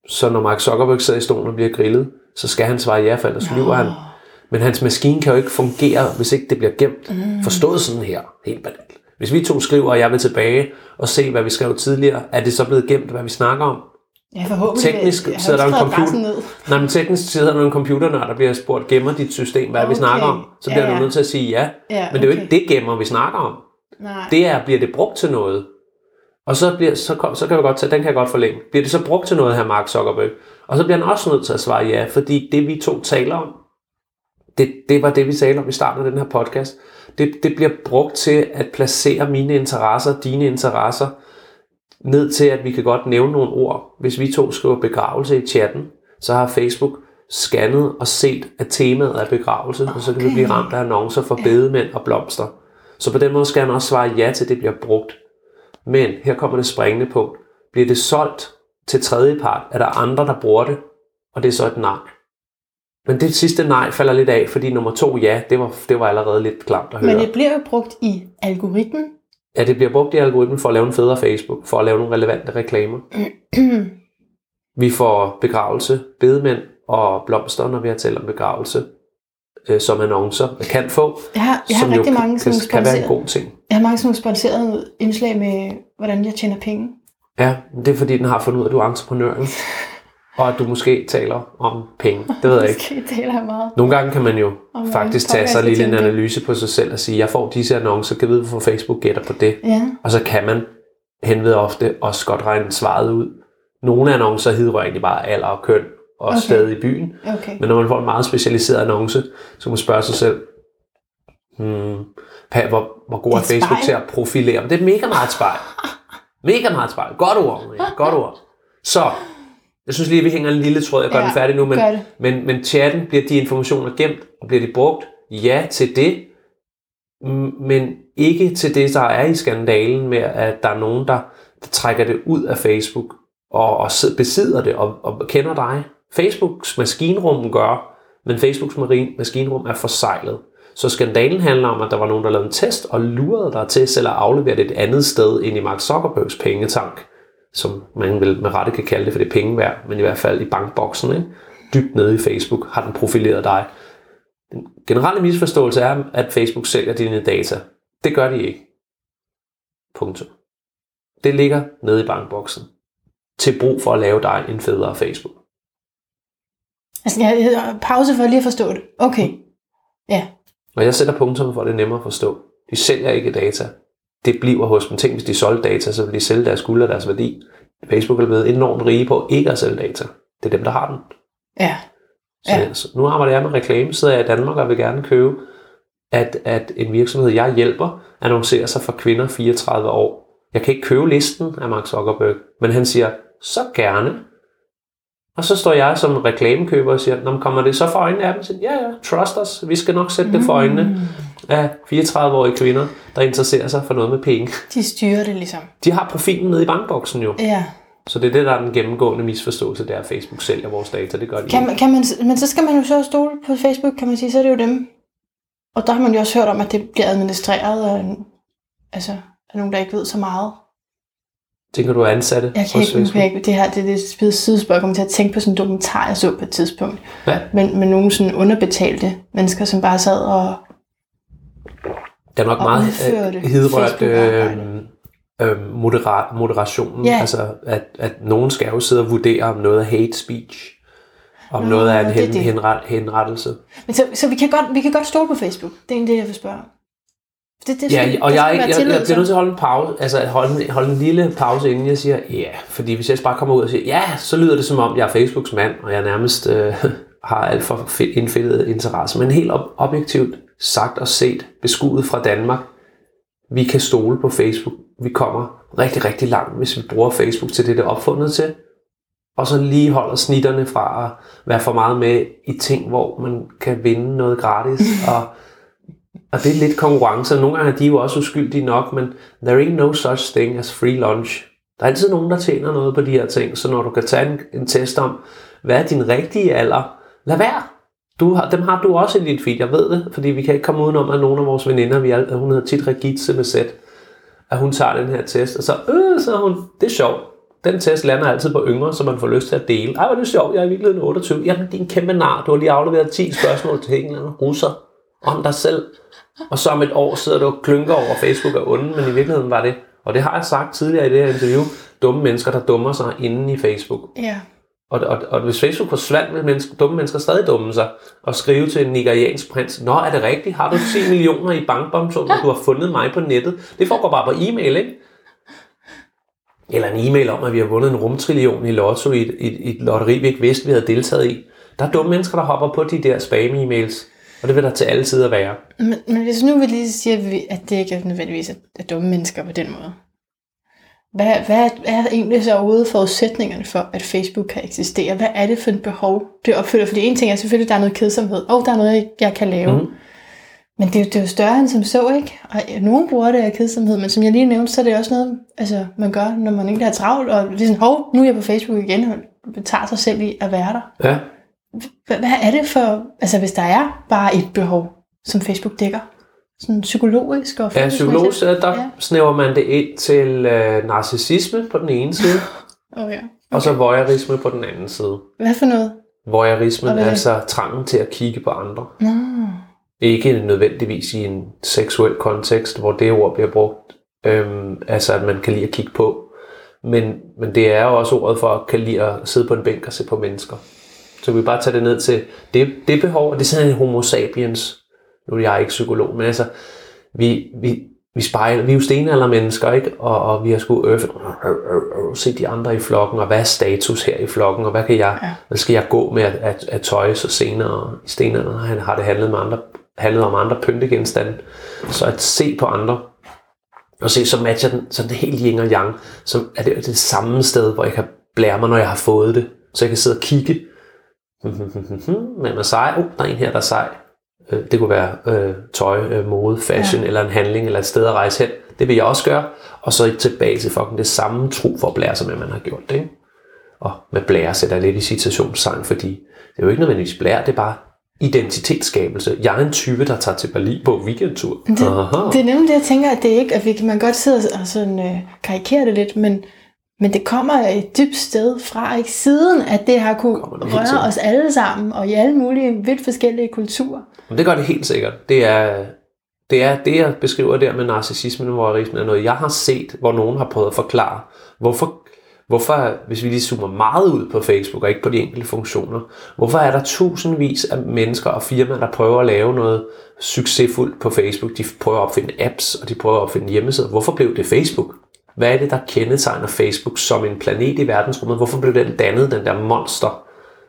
Så når Mark Zuckerberg sidder i stolen og bliver grillet, så skal han svare ja, for ellers lyver han. Men hans maskine kan jo ikke fungere, hvis ikke det bliver gemt. Mm. Forstået sådan her, helt banalt. Hvis vi to skriver, og jeg vil tilbage og se, hvad vi skrev tidligere, er det så blevet gemt, hvad vi snakker om? Ja, forhåbentlig. Teknisk jeg har sidder der en computer. Nej, men teknisk sidder der en computernørd, der bliver spurgt, gemmer dit system, hvad okay. vi Okay. snakker om? Så bliver Ja, ja, du nødt til at sige ja. Ja, Men det er jo okay. ikke det gemmer, vi snakker om. Nej. Det er, bliver det brugt til noget? Og så, bliver, så, kom, så kan jeg godt tage, den kan jeg godt forlænge. Bliver det så brugt til noget her, Mark Zuckerberg? Og så bliver han også nødt til at svare ja, fordi det vi to taler om, det, det var det, vi talte om i starten af den her podcast. Det, det bliver brugt til at placere mine interesser, dine interesser, ned til, at vi kan godt nævne nogle ord. Hvis vi to skriver begravelse i chatten, så har Facebook scannet og set, at temaet er begravelse, og så kan vi Okay. blive ramt af annoncer for bedemænd og blomster. Så på den måde skal han også svare ja til, at det bliver brugt. Men her kommer det springende punkt. Bliver det solgt til tredjepart? Er der andre, der bruger det? Og det er så et nej. Men det sidste nej falder lidt af, fordi nummer to ja, det var, det var allerede lidt klamt at høre. Men det bliver jo brugt i algoritmen. Ja, det bliver brugt i algoritmen for at lave en federe Facebook, for at lave nogle relevante reklamer. Vi får begravelse, bedemænd og blomster, når vi har talt om begravelse, øh, som annoncer kan få, Jeg har, jeg har som jo rigtig mange kan, kan være en god ting. jeg har mange sådan sponsoreret indslag med, hvordan jeg tjener penge. Ja, det er fordi, den har fundet ud af, at du er entreprenøren, og at du måske taler om penge. Det ved jeg ikke. Måske taler jeg meget. Nogle gange kan man jo hvor faktisk tage jeg sig lige en analyse på sig selv og sige, jeg får disse annoncer, kan vide, hvorfor Facebook gætter på det. Ja, Og så kan man henved ofte også godt regne svaret ud. Nogle annoncer hedder egentlig bare alder og køn og Okay. sted i byen. okay. Men når man får en meget specialiseret annonce, så kan man spørge sig selv, hmm, hvor, hvor god er er Facebook til at profilere? Men det er mega meget et spejl. Mega meget et spejl. Godt ord. Maria. Godt ord. Så, jeg synes lige, vi hænger en lille tråd. Jeg gør Ja, den færdig nu, men, men, men chatten, bliver de informationer gemt, og bliver de brugt? Ja til det, men ikke til det, der er i skandalen med, at der er nogen, der, der trækker det ud af Facebook og, og sid- besidder det og, og kender dig. Facebooks maskinrum gør, men Facebooks maskinrum er forsejlet. Så skandalen handler om, at der var nogen, der lavede en test og lurede dig til selv at aflevere det et andet sted end i Mark Zuckerbergs pengetank, som man vel med rette kan kalde det, for det er penge værd, men i hvert fald i bankboksen, ikke? dybt nede i Facebook, har den profileret dig. Den generelle misforståelse er, at Facebook sælger dine data. Det gør de ikke. Punktum. Det ligger nede i bankboksen. Til brug for at lave dig en federe Facebook. Altså, jeg, pause for lige at forstå det. Okay. Ja. Og jeg sætter punktum for, at det er nemmere at forstå. De sælger ikke data. Det bliver hos dem. Tænk, hvis de solgte data, så ville de sælge deres guld og deres værdi. Facebook er blevet enormt rige på ikke at sælge data. Det er dem, der har den. Ja. Så, Ja. så nu arbejder jeg med reklame, sidder jeg i Danmark og vil gerne købe, at, at en virksomhed, jeg hjælper, annoncerer sig for kvinder 34 år. Jeg kan ikke købe listen af Mark Zuckerberg, men han siger, så gerne. Og så står jeg som reklamekøber og siger, Nå, kommer det så for øjnene af dem? Så, ja, ja, trust us, vi skal nok sætte det for øjnene af 34-årige kvinder, der interesserer sig for noget med penge. De styrer det ligesom. De har profilen nede i bankboksen jo. Ja. Så det er det, der er den gennemgående misforståelse, der at Facebook sælger vores data. Det gør de Kan man, kan man, men så skal man jo så stole på Facebook, kan man sige, så er det jo dem. Og der har man jo også hørt om, at det bliver administreret af, altså, af nogen, der ikke ved så meget. Tænker du er ansatte Jeg kan ikke, kan ikke det her det, det er et sidespørg, kommer til at tænke på sådan en dokumentar, jeg så på et tidspunkt. Ja. Men med nogle sådan underbetalte mennesker, som bare sad og er nok meget det. øh, øh, modera- moderationen. Ja. Altså, at, at nogen skal jo sidde og vurdere, om noget er hate speech, om Nå, noget er en det hen, det. henret, henrettelse. Men så, så vi, kan godt, vi kan godt stole på Facebook. Det er egentlig det, jeg vil spørge. Det, det Ja, og der jeg, jeg, jeg, jeg bliver nødt til at holde en pause, altså holde en, holde en lille pause, inden jeg siger ja. Fordi hvis jeg bare kommer ud og siger ja, så lyder det som om, jeg er Facebooks mand, og jeg nærmest øh, (laughs) har alt for indfældet interesse. Men helt ob- objektivt sagt og set, beskuet fra Danmark, vi kan stole på Facebook. Vi kommer rigtig, rigtig langt, hvis vi bruger Facebook til det, det er opfundet til. Og så lige holder snitterne fra at være for meget med i ting, hvor man kan vinde noget gratis. Og, og det er lidt konkurrence. Nogle gange er de jo også uskyldige nok, men there ain't no such thing as free lunch. Der er altid nogen, der tjener noget på de her ting. Så når du kan tage en, en test om, hvad er din rigtige alder, lad være. Du har, dem har du også i dit feed, jeg ved det, fordi vi kan ikke komme udenom, at nogle af vores veninder, vi er, hun hedder tit Regitze med sæt, at hun tager den her test, og så, øh, så hun, det er sjovt. Den test lander altid på yngre, så man får lyst til at dele. Ej, hvor er det sjovt, jeg er i virkeligheden 28. Jamen, det er en kæmpe nar. Du har lige afleveret 10 spørgsmål til en eller anden russer om dig selv. Og så om et år sidder du og klynker over Facebook og onde, men i virkeligheden var det, og det har jeg sagt tidligere i det her interview, dumme mennesker, der dummer sig inde i Facebook. Ja. Og, og, og hvis Facebook forsvandt, ville mennesker, dumme mennesker stadig dumme sig og skrive til en nigeriansk prins, Nå, er det rigtigt? Har du 10 millioner i bankbomsum, og du har fundet mig på nettet? Det foregår bare på e-mail, ikke? Eller en e-mail om, at vi har vundet en rumtrillion i lotto i et, et, et lotteri, vi ikke vidste, vi havde deltaget i. Der er dumme mennesker, der hopper på de der spam-e-mails, og det vil der til alle tider være. Men, men hvis nu vi lige siger, at det ikke er nødvendigvis er, dumme mennesker på den måde. Hvad, hvad er, er egentlig så overhovedet forudsætningerne for, at Facebook kan eksistere? Hvad er det for et behov, det opfylder? Fordi en ting er selvfølgelig, at der er noget kedsomhed. Og der er noget, jeg kan lave. Mm. Men det, er jo- det er jo større end som så, ikke? Og nogen bruger det af kedsomhed, men som jeg lige nævnte, så er det også noget, altså, man gør, når man ikke har travlt. Og ligesom, hov, nu er jeg på Facebook igen, og tager sig selv i at være der. Ja. Hvad, er det for, altså hvis der er bare et behov, som Facebook dækker? Sådan psykologisk og Ja, psykologisk, der Ja. snæver man det ind til øh, narcissisme på den ene side, (laughs) Oh, ja. og så voyeurisme på den anden side. Hvad for noget? Voyeurismen Og hvad er altså trangen til at kigge på andre. Nå, Ikke nødvendigvis i en seksuel kontekst, hvor det ord bliver brugt. Øhm, altså, at man kan lide at kigge på. Men, men det er jo også ordet for at kan lide at sidde på en bænk og se på mennesker. Så vi bare tage det ned til det, det behov, og det er sådan en homo sapiens. Nu er jeg ikke psykolog, men altså, vi, vi, vi spejler, vi er jo stenaldermennesker, ikke? Og, og vi har sgu øh, øh, se de andre i flokken, og hvad er status her i flokken, og hvad kan jeg, Ja. hvad skal jeg gå med at, at, at tøj så senere i stenalderen han har det handlet, med andre, handlet om andre pyntegenstande. Så at se på andre, og se, så matcher den, så er det helt yin og yang, så er det det samme sted, hvor jeg kan blære mig, når jeg har fået det. Så jeg kan sidde og kigge, men er sej, oh, der er en her, der er sej. Øh, Det kunne være øh, tøj, øh, mode, fashion, ja. eller en handling, eller et sted at rejse hen. Det vil jeg også gøre. Og så tilbage til fucking det samme tro for at blære sig med, man har gjort det. Ikke? Og med blære sætter jeg lidt i citationstegn, fordi det er jo ikke nødvendigvis blære, det er bare identitetsskabelse. Jeg er en type, der tager til Berlin på weekendtur. det, Aha. det er nemlig det, jeg tænker, at det ikke, at vi man godt sidde og sådan, øh, karikere det lidt, men, men det kommer et dybt sted fra, ikke siden, at det har kunne det røre os alle sammen, og i alle mulige vidt forskellige kulturer. Men det gør det helt sikkert. Det er, det er det, jeg beskriver der med narcissismen og voyeurismen, er noget, jeg har set, hvor nogen har prøvet at forklare, hvorfor, hvorfor, hvis vi lige zoomer meget ud på Facebook og ikke på de enkelte funktioner, hvorfor er der tusindvis af mennesker og firmaer, der prøver at lave noget succesfuldt på Facebook? De prøver at opfinde apps, og de prøver at opfinde hjemmesider. Hvorfor blev det Facebook? Hvad er det, der kendetegner Facebook som en planet i verdensrummet? Hvorfor blev den dannet, den der monster?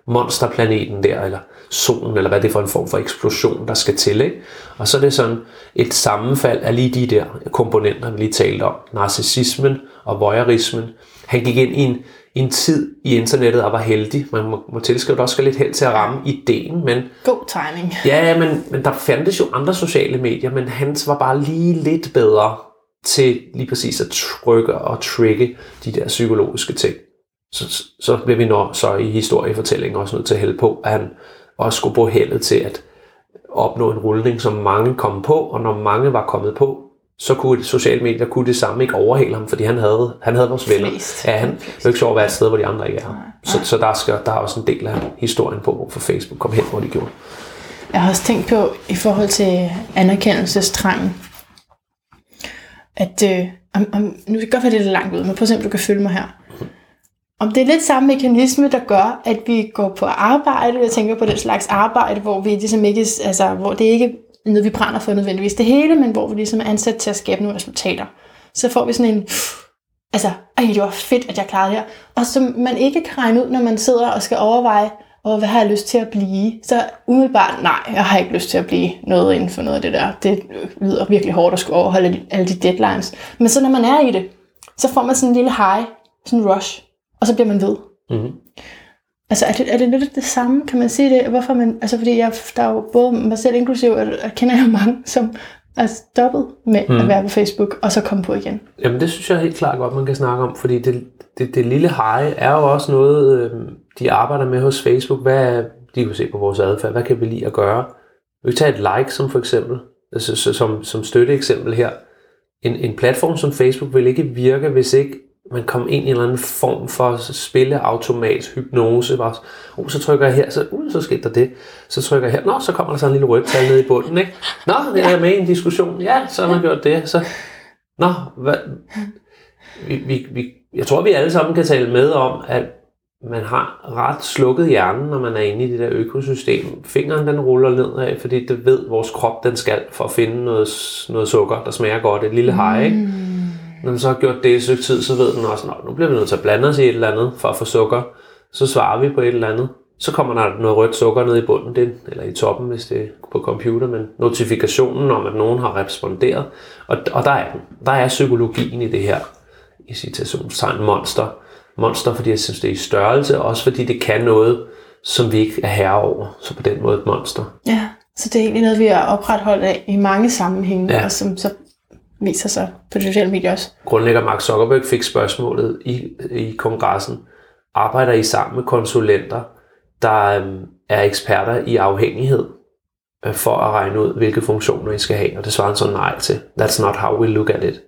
monsterplaneten der, eller solen, eller hvad det er for en form for eksplosion, der skal til. Ikke? Og så er det sådan et sammenfald af lige de der komponenter, vi lige talte om. Narcissismen og voyeurismen. Han gik ind i en, en tid i internettet og var heldig. Man må, må tilskrive, at der også skal lidt held til at ramme ideen, men God timing. Ja, men, men der fandtes jo andre sociale medier, men hans var bare lige lidt bedre til lige præcis at trykke og trigge de der psykologiske ting. Så, så blev vi når, så i historiefortællingen også nødt til at hælde på, at han også skulle bruge heldet til at opnå en rulning, som mange kom på, og når mange var kommet på, så kunne sociale medier kunne det samme ikke overhale ham, fordi han havde, han havde vores venner. Flest. Ja, han er jo ikke sjovt at være et sted, hvor de andre ikke er. Nej, Så, så der, skal, der er også en del af historien på, hvorfor Facebook kom hen, hvor de gjorde. Jeg har også tænkt på, i forhold til anerkendelsestrangen, at øh, om, om, nu kan det godt være, det er lidt langt ud, men prøv at se, om du kan følge mig her. Om det er lidt samme mekanisme, der gør, at vi går på arbejde, jeg tænker på den slags arbejde, hvor vi ligesom ikke, altså, hvor det ikke er noget, vi brænder for nødvendigvis det hele, men hvor vi ligesom er ansat til at skabe nogle resultater. Så får vi sådan en, altså, ej, det var fedt, at jeg klarede det her. Og som man ikke kan regne ud, når man sidder og skal overveje, og hvad har jeg lyst til at blive? Så umiddelbart, nej, jeg har ikke lyst til at blive noget inden for noget af det der. Det lyder virkelig hårdt at skulle overholde alle de deadlines. Men så når man er i det, så får man sådan en lille high, sådan en rush, og så bliver man ved. Mm-hmm. Altså er det, er det lidt det samme, kan man sige det? Hvorfor man, altså fordi jeg, der er jo både mig selv inklusiv, og jeg kender jo mange, som er stoppet med mm. at være på Facebook, og så komme på igen. Jamen det synes jeg helt klart godt, man kan snakke om, fordi det, det, det lille hej er jo også noget, øh, de arbejder med hos Facebook. Hvad er, de kan se på vores adfærd, hvad kan vi lide at gøre? Vi kan tage et like som for eksempel, altså, som, som støtteeksempel her. En, en platform som Facebook vil ikke virke, hvis ikke man kom ind i en eller anden form for spilleautomat, hypnose. Bare, uh, så trykker jeg her, så, uh, så skete der det. Så trykker jeg her, nå, så kommer der sådan en lille rødt tal nede i bunden. Ikke? Nå, det er med i en diskussion. Ja, så har man gjort det. Så, nå, hvad, vi, vi, vi, jeg tror, vi alle sammen kan tale med om, at man har ret slukket hjernen, når man er inde i det der økosystem. Fingeren den ruller nedad, fordi det ved vores krop, den skal for at finde noget, noget sukker, der smager godt. Et lille hej, ikke? Mm. Når den så har gjort det i stykke tid, så ved den også, at nu bliver vi nødt til at blande os i et eller andet for at få sukker. Så svarer vi på et eller andet. Så kommer der noget rødt sukker ned i bunden, det, eller i toppen, hvis det er på computer, men notifikationen om, at nogen har responderet. Og, og der er. Der er psykologien i det her, i citationstegn, monster. Monster, fordi jeg synes, det er i størrelse, og også fordi det kan noget, som vi ikke er herre over. Så på den måde et monster. Ja, så det er egentlig noget, vi har opretholdt af i mange sammenhænge, ja. og som så viser sig på sociale medier også. Grundlægger Mark Zuckerberg fik spørgsmålet i, i kongressen, arbejder I sammen med konsulenter, der øhm, er eksperter i afhængighed, øh, for at regne ud, hvilke funktioner I skal have? Og det svarede han så nej til. That's not how we look at it.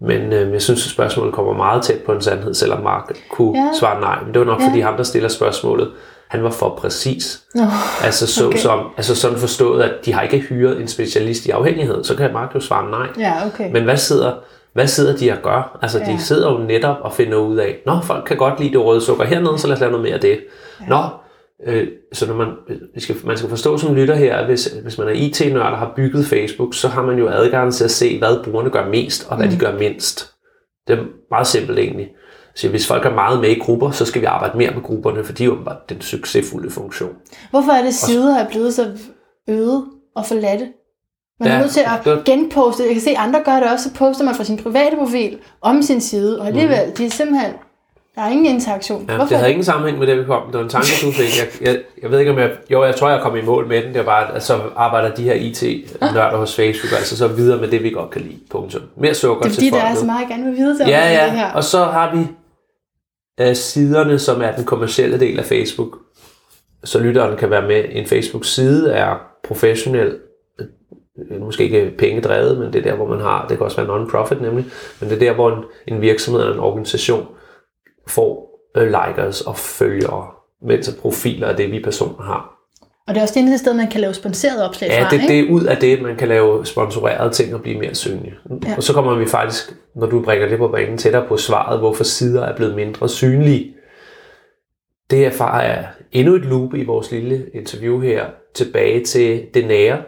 Men øh, jeg synes, at spørgsmålet kommer meget tæt på en sandhed, selvom Mark kunne ja. svare nej. Men det var nok, ja. fordi ham, der stiller spørgsmålet, han var for præcis. Oh, altså, så, okay. som, altså sådan forstået, at de har ikke hyret en specialist i afhængighed, så kan Mark jo svare nej. Ja, okay. Men hvad sidder, hvad sidder de og gør? Altså, ja. de sidder jo netop og finder ud af, nå, folk kan godt lide det røde sukker hernede, så lad os lave noget mere af det. Ja. Nå, øh, så når man, vi skal, man skal forstå som lytter her, at hvis, hvis man er IT-nørd og har bygget Facebook, så har man jo adgang til at se, hvad brugerne gør mest, og hvad mm. de gør mindst. Det er meget simpelt egentlig. Så hvis folk er meget med i grupper, så skal vi arbejde mere med grupperne, for de er jo bare den succesfulde funktion. Hvorfor er det sider er blevet så øde og forladte? Man er ja, nødt til at det... genposte. Jeg kan se, andre gør det også. Så poster man fra sin private profil om sin side, og alligevel, mm. de er simpelthen der er ingen interaktion. Ja, Hvorfor? Det havde ingen sammenhæng med det, vi kom. Det var en tanke, du fik. Jeg, jeg, jeg ved ikke, om jeg... Jo, jeg tror, jeg kom i mål med den. Det er bare, at så arbejder de her IT-nørder hos Facebook, altså så videre med det, vi godt kan lide. Punktum. Mere sukker til folk. Det er fordi, der er så meget, jeg gerne vil vide til ja, ja. det her. Og så har vi uh, siderne, som er den kommercielle del af Facebook. Så lytteren kan være med. En Facebook-side er professionel, øh, måske ikke pengedrevet, men det er der, hvor man har, det kan også være non-profit nemlig, men det er der, hvor en, en virksomhed eller en organisation får øh, likers og følgere, mens profiler er det, vi personer har. Og det er også det eneste sted, man kan lave sponsoreret opslag ja, fra, det, det er ud af det, man kan lave sponsorerede ting og blive mere synlige. Ja. Og så kommer vi faktisk, når du bringer det på banen, tættere på svaret, hvorfor sider er blevet mindre synlige. Det erfarer jeg endnu et loop i vores lille interview her, tilbage til det nære.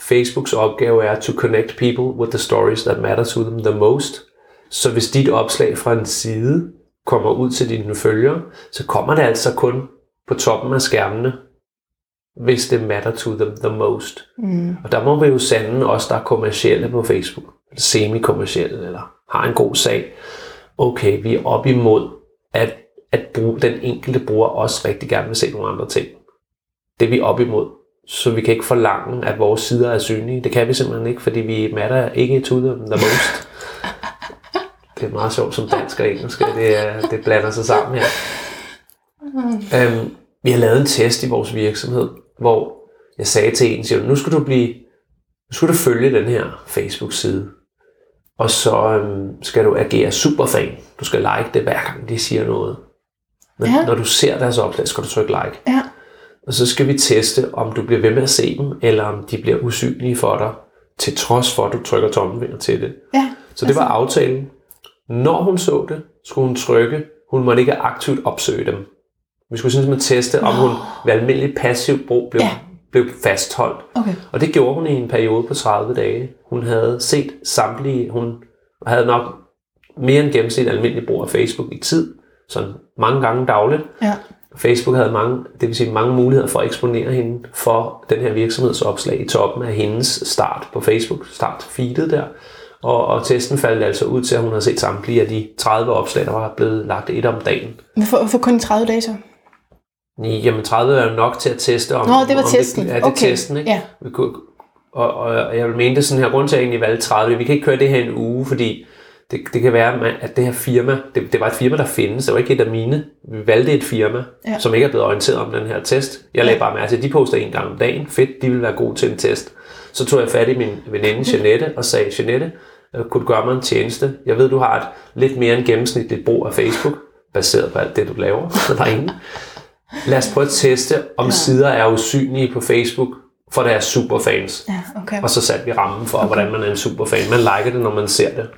Facebooks opgave er to connect people with the stories that matter to them the most. Så hvis dit opslag fra en side kommer ud til dine følgere, så kommer det altså kun på toppen af skærmene, hvis det matter to them the most. Mm. Og der må vi jo sande os, der er kommercielle på Facebook, eller semi-kommercielle, eller har en god sag. Okay, vi er op imod, at, at bruge, den enkelte bruger også rigtig gerne vil se nogle andre ting. Det er vi op imod. Så vi kan ikke forlange, at vores sider er synlige. Det kan vi simpelthen ikke, fordi vi matter ikke to them the most det er meget sjovt som dansk og engelsk, det, det blander sig sammen her. Øhm, vi har lavet en test i vores virksomhed, hvor jeg sagde til en, siger, nu skal du blive, nu skal du følge den her Facebook-side, og så øhm, skal du agere superfan. Du skal like det hver gang de siger noget. Men ja. når du ser deres opslag, skal du trykke like. Ja. Og så skal vi teste, om du bliver ved med at se dem, eller om de bliver usynlige for dig til trods for, at du trykker tommelfinger til det. Ja, Så det var aftalen. Når hun så det, skulle hun trykke. Hun måtte ikke aktivt opsøge dem. Vi skulle simpelthen teste, om hun ved almindelig passiv brug blev, Ja. blev fastholdt. okay. Og det gjorde hun i en periode på 30 dage. Hun havde set samtlige, hun havde nok mere end gennemsnit almindelig brug af Facebook i tid, sådan mange gange dagligt. Ja. Facebook havde mange, det vil sige mange muligheder for at eksponere hende for den her virksomhedsopslag i toppen af hendes start på Facebook, start feedet der. Og, og testen faldt altså ud til, at hun havde set samtlige af de 30 opslag, der var blevet lagt et om dagen. Hvorfor, hvorfor kun 30 dage så? Jamen 30 er jo nok til at teste om... Nå, det var om testen. Det, ja, det er Okay. testen, ikke? Ja. Vi kunne, og, og, jeg vil mene det sådan her, grund til at jeg egentlig valgte 30, vi kan ikke køre det her en uge, fordi det, det kan være, at det her firma, det, det var et firma, der findes, det var ikke et af mine. Vi valgte et firma, Ja. ja. som ikke er blevet orienteret om den her test. Jeg lagde bare mærke til, at de poster en gang om dagen. Fedt, de vil være gode til en test. Så tog jeg fat i min veninde (laughs) Jeanette og sagde, Jeanette, kunne du gøre mig en tjeneste? Jeg ved, du har et lidt mere end gennemsnitligt brug af Facebook, baseret på alt det, du laver (laughs) derinde. Lad os prøve at teste, om sider er usynlige på Facebook for deres superfans. Ja, okay. Og så satte vi rammen for, okay. hvordan man er en superfan. Man liker det, når man ser det.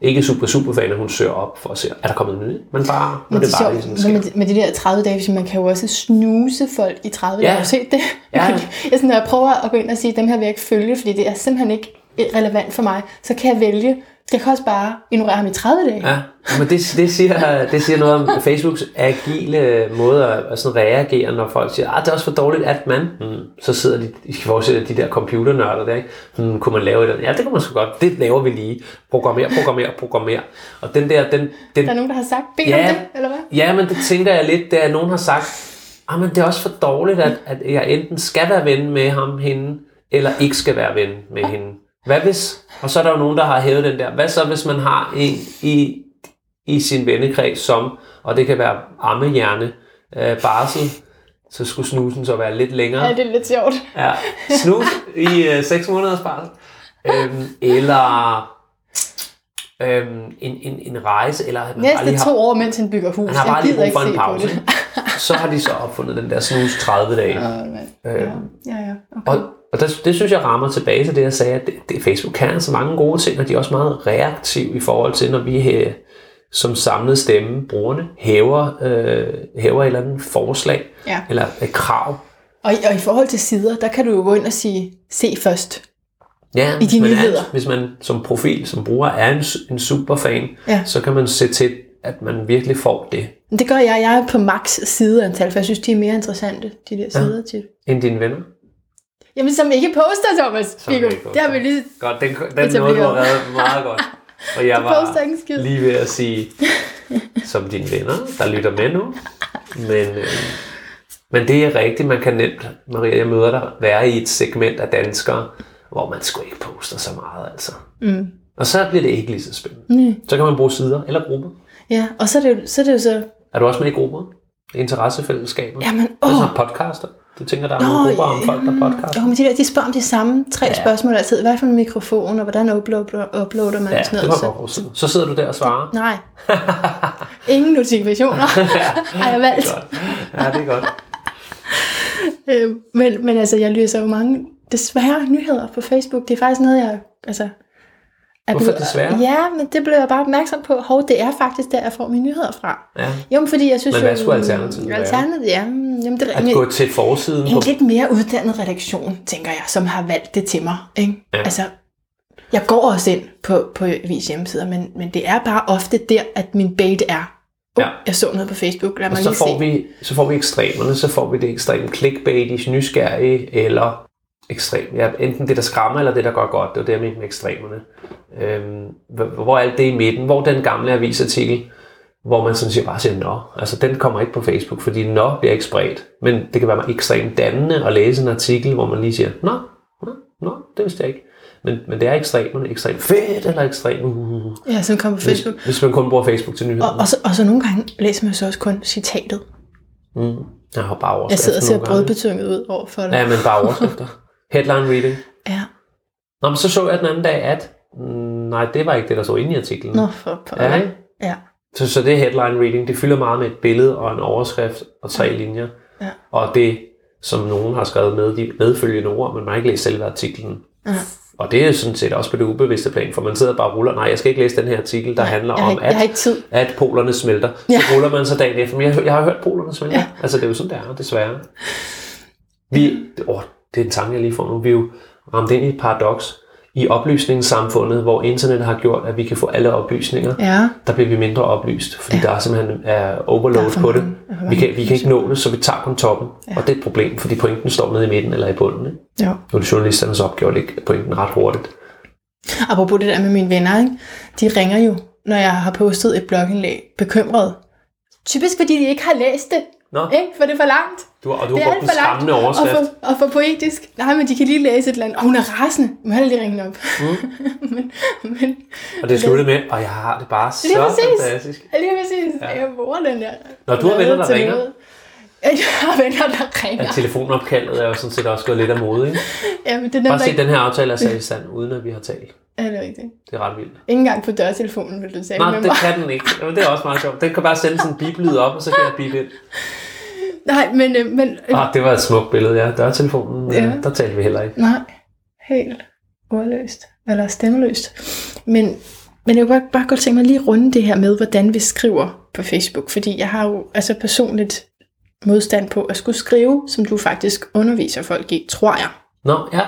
Ikke super superfan, at hun søger op for at se, er der kommet nyt? Men bare, Men det, det bare sjovt, ligesom men med, med de der 30 dage, hvis man kan jo også snuse folk i 30 dage. Ja. Har du set det? Ja. (laughs) jeg, sådan, når jeg prøver at gå ind og sige, dem her vil jeg ikke følge, fordi det er simpelthen ikke relevant for mig, så kan jeg vælge, jeg kan også bare ignorere ham i 30 dage. Ja, men det, det, siger, det siger noget om Facebooks agile måde at, at sådan reagere, når folk siger, at det er også for dårligt, at man... Hmm, så sidder de, I skal forestille de der computernørder der, ikke? Hmm, kunne man lave et eller andet? Ja, det kunne man sgu godt. Det laver vi lige. Programmer, programmer, programmer. Og den der, den, den, Der er nogen, der har sagt, bed Ja. om det, eller hvad? Ja, men det tænker jeg lidt, det er, nogen har sagt, ah, men det er også for dårligt, at, at jeg enten skal være ven med ham, hende, eller ikke skal være ven med hende. Hvad hvis, og så er der jo nogen, der har hævet den der, hvad så hvis man har en i, i sin vennekreds som, og det kan være ammehjerne, øh, barsel, så skulle snusen så være lidt længere. Ja, det er lidt sjovt. Ja, snus i øh, 6 måneders barsel. Øhm, eller øhm, en, en, en rejse, eller man bare lige Næste har to år, mens han bygger hus. han har bare lige brug for en se pause. så har de så opfundet den der snus 30 dage. Ja, mand. ja, Øhm, ja, ja. Okay. Og, og det, det synes jeg rammer tilbage til det, jeg sagde, at det, det, Facebook kan altså mange gode ting, og de er også meget reaktive i forhold til, når vi øh, som samlet stemme, brugerne, hæver, øh, hæver et eller andet forslag Ja. eller et krav. Og, i- og i forhold til sider, der kan du jo gå ind og sige, se først. Ja, I hvis de man nyheder. Er, hvis man som profil, som bruger, er en, en superfan, Ja. så kan man se til, at man virkelig får det, Det gør jeg. Jeg er på max sideantal, for jeg synes, de er mere interessante, de der sider til. end dine venner. Jamen, som ikke poster, Thomas. Som Viggo. ikke poster. Det har vi lige... Godt, den, den nåede du har reddet meget godt. Og jeg var lige ved at sige, som dine venner, der lytter med nu. Men, øh, men det er rigtigt, man kan nemt, Maria, jeg møder dig, være i et segment af danskere, hvor man sgu ikke poster så meget, altså. Mm. Og så bliver det ikke lige så spændende. Mm. Så kan man bruge sider eller grupper. Ja, og så er det jo så... Er det jo så Er du også med i grupper? Interessefællesskaber? jamen, åh, sådan podcaster. Du tænker, der er nogle grupper om folk, der podcaster? Jo, men de, der, de spørger om de samme tre Ja. ja. spørgsmål altid. Hvad for en mikrofon, og hvordan uploader, uploader man Ja, sådan det noget. var godt. Så, så sidder du der og svarer. (laughs) Nej. Ingen notifikationer (laughs) har jeg valgt. Det er. Ja, det er godt. (laughs) Øh, men, men altså, jeg læser jo mange desværre nyheder på Facebook. Det er faktisk noget, jeg... Altså, er Hvorfor blevet- desværre? Ja, men det blev jeg bare opmærksom på. Hov, det er faktisk der, jeg får mine nyheder fra. Ja. Jo, men fordi jeg synes Men hvad skulle alternativet være? Alternativet, ja. mm, Jamen, det er At gå til forsiden en på... lidt mere uddannet redaktion, tænker jeg, som har valgt det til mig. Ikke? Ja. Altså, jeg går også ind på, på vis hjemmesider, men, men det er bare ofte der, at min bait er. Ja. ja. Jeg så noget på Facebook, lad Og mig så lige får, se. vi, så får vi ekstremerne, så får vi det ekstreme clickbait, nysgerrige, eller ekstrem. Ja, enten det, der skræmmer, eller det, der går godt. Det er det, jeg mener med ekstremerne. Øhm, hvor- alt det i midten? Hvor den gamle avisartikel, hvor man sådan siger, bare siger, nå, altså den kommer ikke på Facebook, fordi nå bliver ikke spredt. Men det kan være ekstremt dannende at læse en artikel, hvor man lige siger, nå, nå, nå det vidste jeg ikke. Men, men det er ekstremerne, ekstremt fedt, eller ekstremt, uh, Ja, som kommer på hvis, Facebook. hvis man kun bruger Facebook til nyheder. Og, og, så, og så nogle gange læser man så også kun citatet. Mm. Jeg har bare Jeg overskrifter sidder og ser brødbetynget ud over for det. Ja, men bare overskrifter. (laughs) Headline reading. Ja. Nå, men så så jeg den anden dag, at mm, nej, det var ikke det, der stod inde i artiklen. Nå, for pokker. Ja, ikke? Ja. Så, så det headline reading. Det fylder meget med et billede og en overskrift og tre linjer. Ja. Og det, som nogen har skrevet med, de medfølgende ord, men man har ikke læst selve artiklen. Ja. Og det er sådan set også på det ubevidste plan, for man sidder bare og ruller, nej, jeg skal ikke læse den her artikel, der handler jeg har om, ikke- jeg tid. at polerne smelter. Så Ja. ruller man så dagen efter, men jeg, jeg har hørt polerne smelter. Ja. Altså det er jo sådan, det er, desværre. Vi, åh, det er en tanke, jeg lige får nu. Vi er jo ramt ind i et paradoks i oplysningssamfundet, hvor internet har gjort, at vi kan få alle oplysninger. Ja. Der bliver vi mindre oplyst, fordi ja. der er simpelthen er overload Der er på det. Vi kan, vi kan ikke nå det, så vi tager kun toppen. Ja. Og det er et problem, fordi pointen står nede i midten eller i bunden. Ikke? Jo. Nu er det journalisternes opgave at lægge pointen ret hurtigt. Apropos det der med mine venner, ikke? de ringer jo, når jeg har postet et blogindlæg, bekymret. Typisk fordi de ikke har læst det, Nå, ikke? for det er for langt. Du, og du det har er alt for langt og for, og for poetisk. Nej, men de kan lige læse et eller andet. Og hun er rasende. Må heller lige ringe hende op. Mm. (laughs) men, men, Og det slutter med, og jeg har det bare så Lige præcis. fantastisk. lige præcis. Ja. Jeg bruger den der. Når du har venner, der ringer. noget. Jeg har venner, der ringer. Ja, telefonopkaldet er jo sådan set også gået lidt af mode, ikke? Ja, men det er Bare se, den her aftale er sat i stand, uden at vi har talt. Ja, det er rigtigt. Det er ret vildt. Ikke engang på dørtelefonen, vil du sige Nej, med det mig. kan den ikke. Det er også meget sjovt. Den kan bare sende sådan en bip-lyd op, og så kan jeg bippe ind. (laughs) Nej, men, øh, men øh, Ah, det var et smukt billede, ja. Dørtelefonen, ja. Ja. der talte vi heller ikke. Nej, helt ordløst. Eller stemmeløst. Men, men jeg vil bare, bare godt tænke mig lige at runde det her med, hvordan vi skriver på Facebook. Fordi jeg har jo altså personligt modstand på at skulle skrive, som du faktisk underviser folk i, tror jeg. Nå, ja.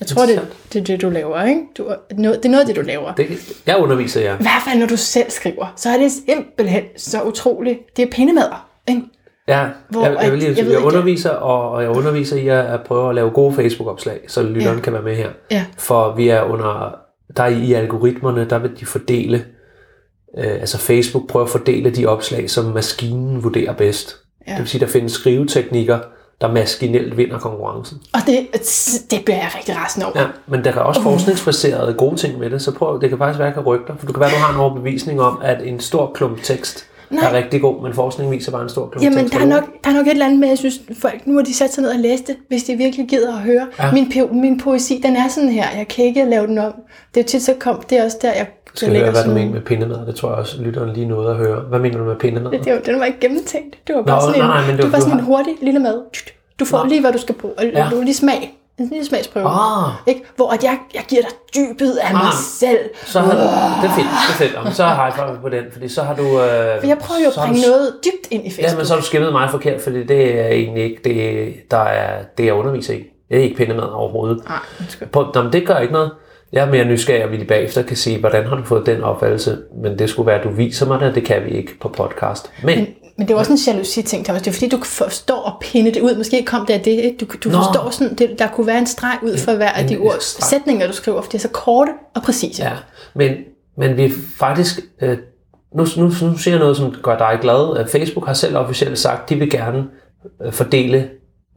Jeg tror, det, det er det, du laver, ikke? Du, det er noget af det, du laver. Det, jeg underviser jer. I hvert fald, når du selv skriver, så er det simpelthen så utroligt. Det er pindemader, ikke? Ja, Hvor jeg, jeg, vil lige, at- jeg, jeg jeg underviser, og, og jeg underviser i at, at prøve at lave gode Facebook-opslag, så lytteren Ja. kan være med her. Ja. For vi er under, der er i algoritmerne, der vil de fordele, øh, altså Facebook prøver at fordele de opslag, som maskinen vurderer bedst. Ja. Det vil sige, der findes skriveteknikker, der maskinelt vinder konkurrencen. Og det, det bliver jeg rigtig rasende over. Ja, men der er også forskningsbaserede gode ting med det, så prøv, det kan faktisk være, at jeg kan rykke dig, for du kan være, at du har en overbevisning om, at en stor klump tekst Nej. er rigtig god, men forskning viser bare en stor klump Jamen, der er, nok, der er nok et eller andet med, jeg synes, folk, nu har de sat sig ned og læst det, hvis de virkelig gider at høre. Ja. Min, po- min poesi, den er sådan her. Jeg kan ikke lave den om. Det er jo tit, så kom, det er også der, jeg, skal høre, hvad du mener med pindemad. Det tror jeg også, lytteren lige nåede at høre. Hvad mener du med pindemad? Det, det, var- den var ikke gennemtænkt. Det var bare Nå, sådan, nej, en, men det det var- sådan har- en hurtig lille mad. Du får Nå. lige, hvad du skal bruge. Og ja. du lige smag. En lille smagsprøve. Ah, Ikke? Hvor at jeg, jeg giver dig dybet af mig Ah. selv. så har du, det er fedt, det er fedt. Jamen, så har jeg på den, fordi så har du... Øh, For jeg prøver jo at bringe du- noget dybt ind i Facebook. Ja, men så har du skimmet mig forkert, fordi det er egentlig ikke det, der er, det jeg underviser i. Det er ikke pindemad overhovedet. Nej, undskyld. På, nå, men det gør ikke noget. Jeg er mere nysgerrig, og vi lige bagefter kan sige, hvordan har du fået den opfattelse? Men det skulle være, at du viser mig det, det kan vi ikke på podcast. Men, Men, men det er også en jalousi-ting, Thomas. Det er fordi, du forstår at pinde det ud. Måske kom det af det, ikke? Du, du Nå. forstår sådan, det, der kunne være en streg ud for hver af de ord, streg. sætninger, du skriver, for det er så korte og præcise. ja, men, men vi faktisk... Øh, nu, nu, nu siger jeg noget, som gør dig glad. Øh, Facebook har selv officielt sagt, de vil gerne øh, fordele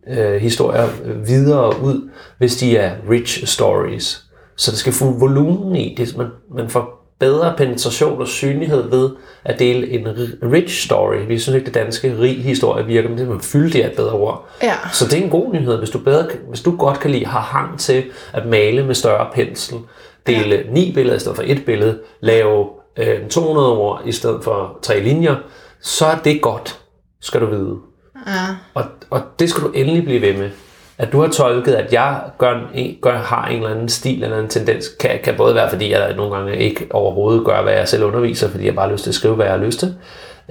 øh, historier øh, videre ud, hvis de er rich stories. Så det skal få volumen i det. Man, man får bedre penetration og synlighed ved at dele en ri- rich story. Vi synes ikke, det danske rig historie virker, men det er fyldig er et bedre ord. Ja. Så det er en god nyhed, hvis du, bedre, hvis du godt kan lide, har hang til at male med større pensel, dele ja. ni billeder i stedet for et billede, lave øh, 200 ord i stedet for tre linjer, så er det godt, skal du vide. Ja. Og, og det skal du endelig blive ved med. At du har tolket, at jeg gør, gør, har en eller anden stil eller en tendens, kan, kan både være, fordi jeg nogle gange ikke overhovedet gør, hvad jeg selv underviser, fordi jeg bare har lyst til at skrive, hvad jeg har lyst til.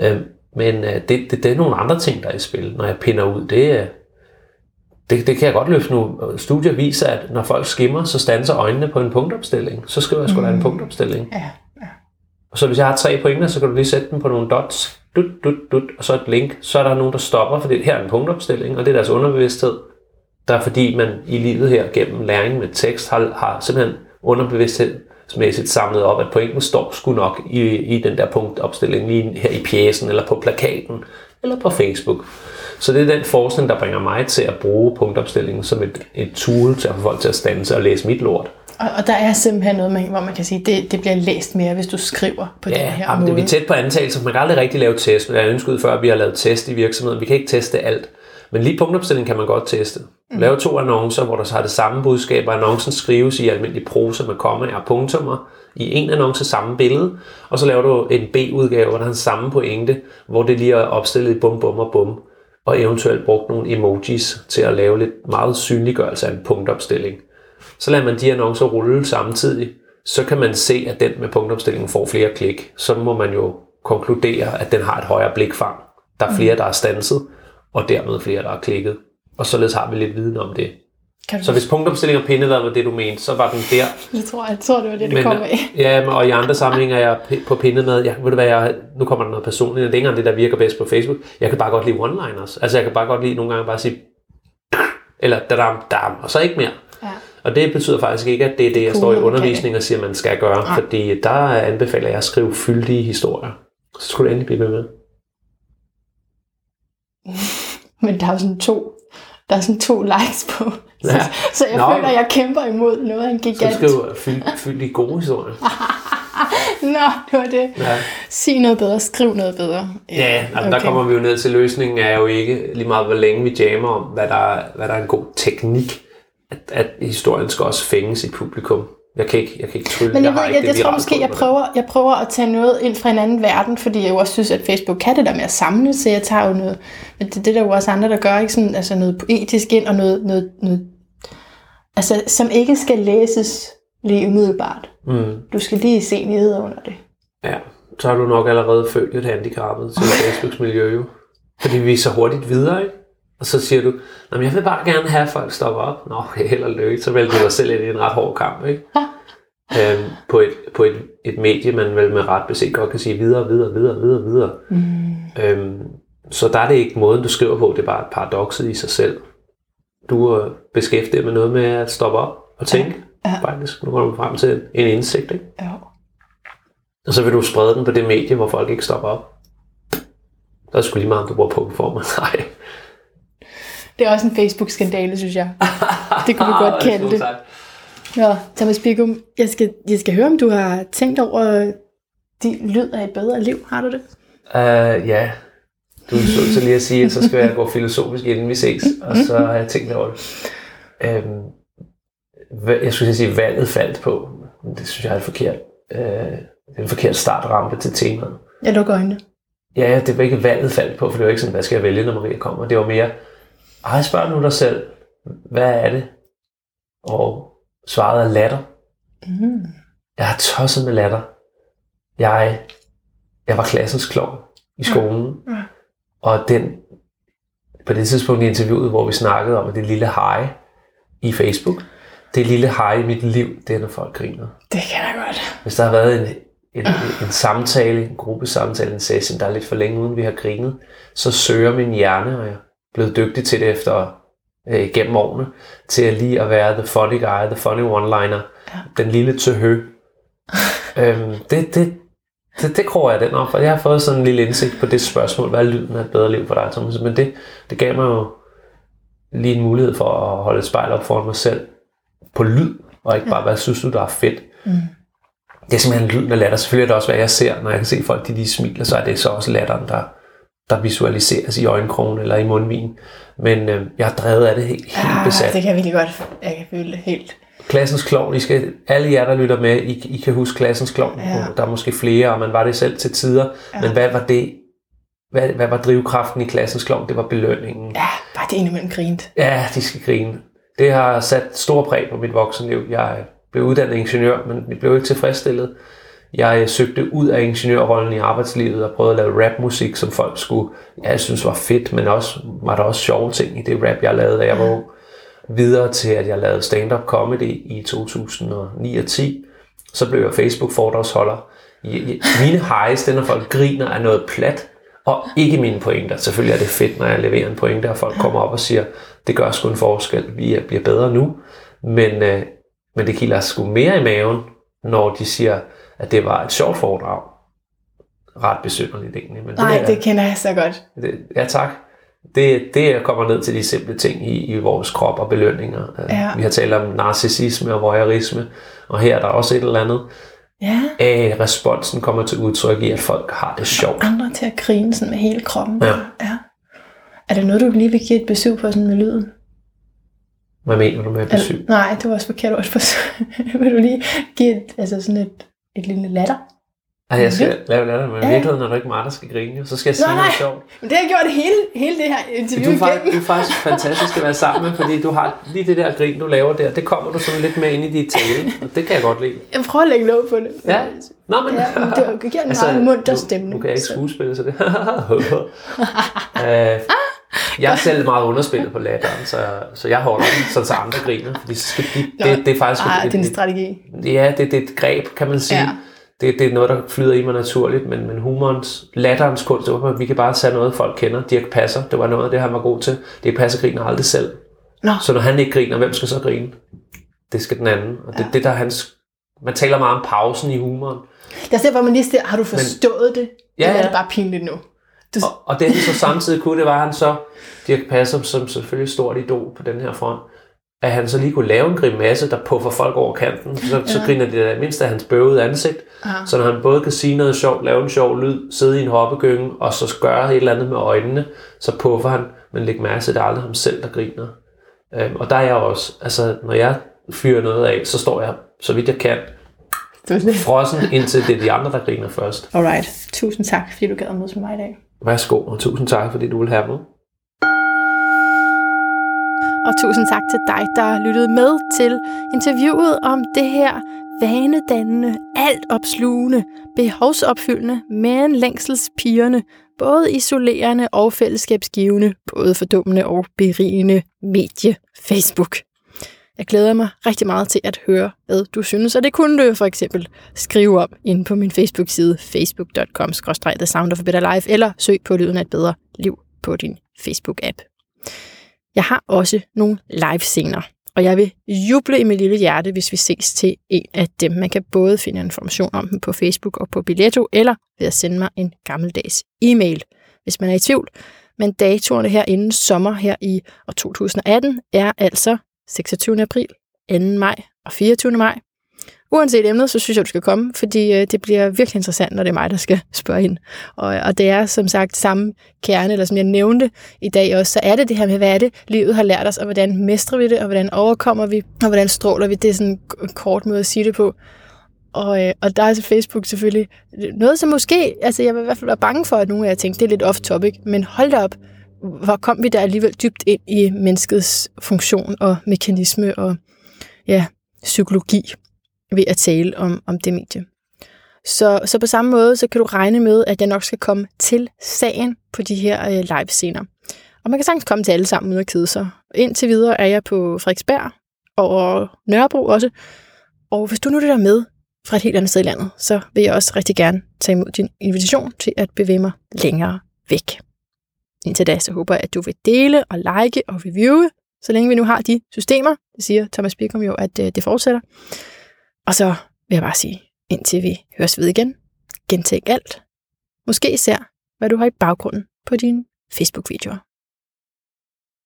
Øh, men øh, det, det, det er nogle andre ting, der er i spil, når jeg pinder ud. Det, er- det, det kan jeg godt løfte nu. Studier viser, at når folk skimmer, så standser øjnene på en punktopstilling. Så skriver jeg sgu da en punktopstilling. Ja. Og så hvis jeg har tre pointer, så kan du lige sætte dem på nogle dots, dut, dut, dut, og så et link. Så er der nogen, der stopper, for her er en punktopstilling, og det er deres underbevidsthed. Der er fordi, man i livet her gennem læring med tekst har, har simpelthen underbevidsthedsmæssigt samlet op, at pointen står sgu nok i, i den der punktopstilling, lige her i pjæsen, eller på plakaten, eller på Facebook. Så det er den forskning, der bringer mig til at bruge punktopstillingen som et, et tool til at få folk til at stande og læse mit lort. Og, og der er simpelthen noget, man, hvor man kan sige, det, det bliver læst mere, hvis du skriver på den Ja, her jamen, det er måde. vi tæt på antagelse. Man kan aldrig rigtig lave test, men jeg ønsket før, at vi har lavet test i virksomheden. Vi kan ikke teste alt. Men lige punktopstilling kan man godt teste. Lave to annoncer, hvor der så har det samme budskab, og annoncen skrives i almindelig prosa med komma og punktummer i en annonce samme billede, og så laver du en B-udgave, hvor der er den samme pointe, hvor det lige er opstillet i bum, bum og bum, og eventuelt brugt nogle emojis til at lave lidt meget synliggørelse af en punktopstilling. Så lader man de annoncer rulle samtidig. Så kan man se, at den med punktopstillingen får flere klik. Så må man jo konkludere, at den har et højere blikfang. Der er flere, der er stanset, og dermed flere, der er klikket. Og således har vi lidt viden om det. Kan du Så hvis punktomstilling og pindevad var det, du mente, så var den der. Jeg tror, jeg tror, det var det, det Men, kom af. ja, men- og i andre sammenhænge er jeg på pinnemad. Jeg, ved du hvad, jeg, nu kommer der noget personligt. Det er ikke det, der virker bedst på Facebook. Jeg kan bare godt lide one-liners. Altså, jeg kan bare godt lide nogle gange bare at sige, (laughs) eller dadam, dam, og så ikke mere. Ja. Og det betyder faktisk ikke, at det er det, jeg Cool, står i okay. undervisning og siger, man skal gøre. Nej. Fordi der anbefaler jeg at skrive fyldige historier. Så skulle du endelig blive med. (laughs) Men der er jo sådan to, der er sådan to likes på. Så, Ja. så jeg Nå. føler, at jeg kæmper imod noget af en Så gigant. skriv fyld, fyldige gode historier. (laughs) Nå, det var det. Ja. Sig noget bedre, skriv noget bedre. Ja, altså, der kommer vi jo ned til løsningen er jo ikke lige meget, hvor længe vi jammer om, hvad der, er- hvad der er en god teknik, at, at historien skal også fænge sit publikum. Jeg kan ikke, jeg kan ikke trylle. Men jeg, har ved, jeg, jeg, det tror måske, jeg prøver, jeg prøver at tage noget ind fra en anden verden, fordi jeg jo også synes, at Facebook kan det der med at samle, så jeg tager jo noget, men det, det er der jo også andre, der gør, ikke sådan, altså noget poetisk ind, og noget, noget, noget altså, som ikke skal læses lige umiddelbart. Mm, Du skal lige se nyheder under det. ja, så har du nok allerede følt lidt handicappet til Facebooks miljø jo. Fordi vi er så hurtigt videre, ikke? Og så siger du, "Nå, jeg vil bare gerne have, at folk stopper op. Nå, okay, held og lykke. Så vælger du dig selv ind i en ret hård kamp, ikke? øhm, på et, på et, et medie, man vel med ret beset godt kan sige videre, videre, videre, videre, videre. Mm. Øhm, så der er det ikke måden, du skriver på, det er bare paradokset i sig selv. Du er beskæftiget med noget med at stoppe op og tænke, Ja. faktisk. Nu kommer du frem til en indsigt, ikke? Ja. Og så vil du sprede den på det medie, hvor folk ikke stopper op. Der er sgu lige meget, om du bruger punktformer. (laughs) Nej. Det er også en Facebook-skandale, synes jeg. Det kunne vi godt (laughs) kalde det. Nå, Thomas Bigum, jeg skal, jeg skal høre, om du har tænkt over de lyd af et bedre liv. Har du det? Uh, ja, du er sød til lige at sige, at så skal jeg gå filosofisk, inden vi ses. Og så har jeg tænkt over det. Øhm, jeg skulle sige, at valget faldt på. Det synes jeg er forkert. Uh, det er en forkert startrampe til temaet. Jeg lukker øjnene. Ja, det var ikke valget faldt på, for det var ikke sådan, hvad skal jeg vælge, når Maria kommer. Det var mere, ej, spørg nu dig selv, hvad er det? Og svaret er latter. Mm. Jeg har tosset med latter. Jeg, jeg var klassens klovn i skolen. Ja. Og den, på det tidspunkt i interviewet, hvor vi snakkede om, at det lille hej i Facebook, det lille hej i mit liv, det er, når folk griner. Det kan jeg godt. Hvis der har været en, en, en samtale, en gruppesamtale, en session, der er lidt for længe uden vi har grinet, så søger min hjerne, og jeg blevet dygtig til det efter øh, gennem årene, til at lige at være the funny guy, the funny one-liner, Ja. den lille tøhø. (laughs) øhm, det, det, det, det kroger jeg den op, for jeg har fået sådan en lille indsigt på det spørgsmål, hvad er lyden af et bedre liv for dig, Thomas? Men det, det gav mig jo lige en mulighed for at holde et spejl op foran mig selv på lyd, og ikke bare, hvad synes du, der er fedt? Mm. Det er simpelthen lyden af latter. Selvfølgelig er det også, hvad jeg ser, når jeg kan se folk, de lige smiler, så er det så også latteren, der, der visualiseres i øjenkrogen eller i mundvin. Men øh, jeg har drevet af det helt, helt Ah, besat. det kan jeg virkelig godt. Jeg kan føle det helt. Klassens klovn, I skal, alle jer, der lytter med, I, I kan huske Klassens klovn. Ja. Der er måske flere, og man var det selv til tider. Ja. Men hvad var det? Hvad, hvad var drivkraften i Klassens klovn? Det var belønningen. Ja, bare det indimellem grint. Ja, de skal grine. Det har sat stor præg på mit voksenliv. Jeg blev uddannet ingeniør, men jeg blev ikke tilfredsstillet. Jeg søgte ud af ingeniørrollen i arbejdslivet og prøvede at lave rapmusik, som folk skulle, ja, jeg synes var fedt, men også var der også sjove ting i det rap, jeg lavede, da jeg var ung. Videre til, at jeg lavede stand-up comedy i 2009 og 10. Så blev jeg Facebook-foredragsholder. Mine highs, det er, når folk griner af noget plat, og ikke mine pointer. Selvfølgelig er det fedt, når jeg leverer en pointe, og folk kommer op og siger, det gør sgu en forskel, vi er- bliver bedre nu. Men, øh, men det kilder sgu mere i maven, når de siger, at det var et sjovt foredrag. Ret besynderligt egentlig. Men Nej, er- det kender jeg så godt. det, ja, tak. Det, det kommer ned til de simple ting i, i vores krop og belønninger. Øh, Ja. Vi har talt om narcissisme og voyeurisme, og her er der også et eller andet. Ja, Æh, responsen kommer til udtryk i, at folk har det sjovt. andre til at grine sådan med hele kroppen. Ja. ja. Er det noget, du lige vil give et besøg på sådan med lyden? Hvad mener du med besøg? Eller, nej, det var også forkert ord. (laughs) Vil du lige give et, altså sådan et, et lille latter? Ej, jeg skal lave latter, men i virkeligheden er det ikke mig, der skal grine. Så skal jeg sige Nå, noget nej. sjovt. Men det har jeg gjort hele, hele det her interview Du er, faktisk, du er faktisk fantastisk at være sammen med, fordi du har lige det der grin, du laver der. Det kommer du sådan lidt med ind i dit tale, og det kan jeg godt lide. Jeg prøver at lægge låg på det. Ja. Nå, men... Ja, men det giver en meget munter stemning. Nu, nu kan ikke skuespille, så det... (laughs) øh, jeg er selv meget underspillet på latteren, så, så jeg holder den, sådan så andre griner. Fordi så skal de, Nå, det, det er faktisk et, det er en strategi. Ja, det, det er et greb, kan man sige. Ja. Det, det er noget, der flyder i mig naturligt, men, men humorens, latterens kunst, det var, vi kan bare tage noget, folk kender. Dirk Passer, det var noget af det, han var god til. Dirk Passer griner aldrig selv. Nå. Så når han ikke griner, hvem skal så grine? Det skal den anden. Og det, Ja. det der er hans... Man taler meget om pausen i humoren. Der ser, hvor man lige siger, har du forstået det? Ja, Eller er det bare pinligt nu? Du, Og, og det han så samtidig kunne, det var, han så, Dirk Passer, som selvfølgelig stort idol på den her front, at han så lige kunne lave en grimasse, der puffer folk over kanten. Så, ja. så griner de da mindst af hans bøvede ansigt. Ja. Så når han både kan sige noget sjovt, lave en sjov lyd, sidde i en hoppegynge, og så gøre et eller andet med øjnene, så puffer han, men læg mærke til, at det er aldrig ham selv, der griner. Øhm, og der er jeg også, altså når jeg fyrer noget af, så står jeg, så vidt jeg kan, frossen, indtil det er de andre, der griner først. Alright. Tusind tak, fordi du gad at mødes med mig i dag. Værsgo, og tusind tak, fordi du vil have med. Og tusind tak til dig, der lyttede med til interviewet om det her vanedannende, alt opslugende, behovsopfyldende, men længselspigerne, både isolerende og fællesskabsgivende, både fordummende og berigende medie Facebook. Jeg glæder mig rigtig meget til at høre, hvad du synes, og det kunne du for eksempel skrive om inde på min Facebook-side facebook.com The Sound of a Better Life, eller søg på Lyden af et bedre liv på din Facebook-app. Jeg har også nogle live-scener, og jeg vil juble i mit lille hjerte, hvis vi ses til en af dem. Man kan både finde information om dem på Facebook og på Billetto, eller ved at sende mig en gammeldags e-mail, hvis man er i tvivl. Men datoerne her inden sommer her i år 2018 er altså 26. april, 2. maj og 24. maj. Uanset emnet, så synes jeg, du skal komme, fordi øh, det bliver virkelig interessant, når det er mig, der skal (laughs) spørge ind. Og, og det er som sagt samme kerne, eller som jeg nævnte i dag også, så er det det her med, hvad er det, livet har lært os, og hvordan mestrer vi det, og hvordan overkommer vi, og hvordan stråler vi. Det er sådan en kort måde at sige det på. Og, øh, og der er så Facebook selvfølgelig noget, som måske, altså jeg vil i hvert fald være bange for, at nogle af jer tænkte, det er lidt off-topic, men hold da op, hvor kom vi der alligevel dybt ind i menneskets funktion og mekanisme og ja, psykologi ved at tale om, om det medie. Så, så på samme måde, så kan du regne med, at jeg nok skal komme til sagen på de her øh, live-scener. Og man kan sagtens komme til alle sammen uden at kede sig. Indtil videre er jeg på Frederiksberg og Nørrebro også. Og hvis du nu lytter med fra et helt andet sted i landet, så vil jeg også rigtig gerne tage imod din invitation til at bevæge mig længere væk. Indtil da, så håber jeg, at du vil dele og like og reviewe, så længe vi nu har de systemer. Det siger Thomas Birkum jo, at øh, det fortsætter. Og så vil jeg bare sige, indtil vi høres ved igen, gentænk alt. Måske især, hvad du har i baggrunden på dine Facebook-videoer.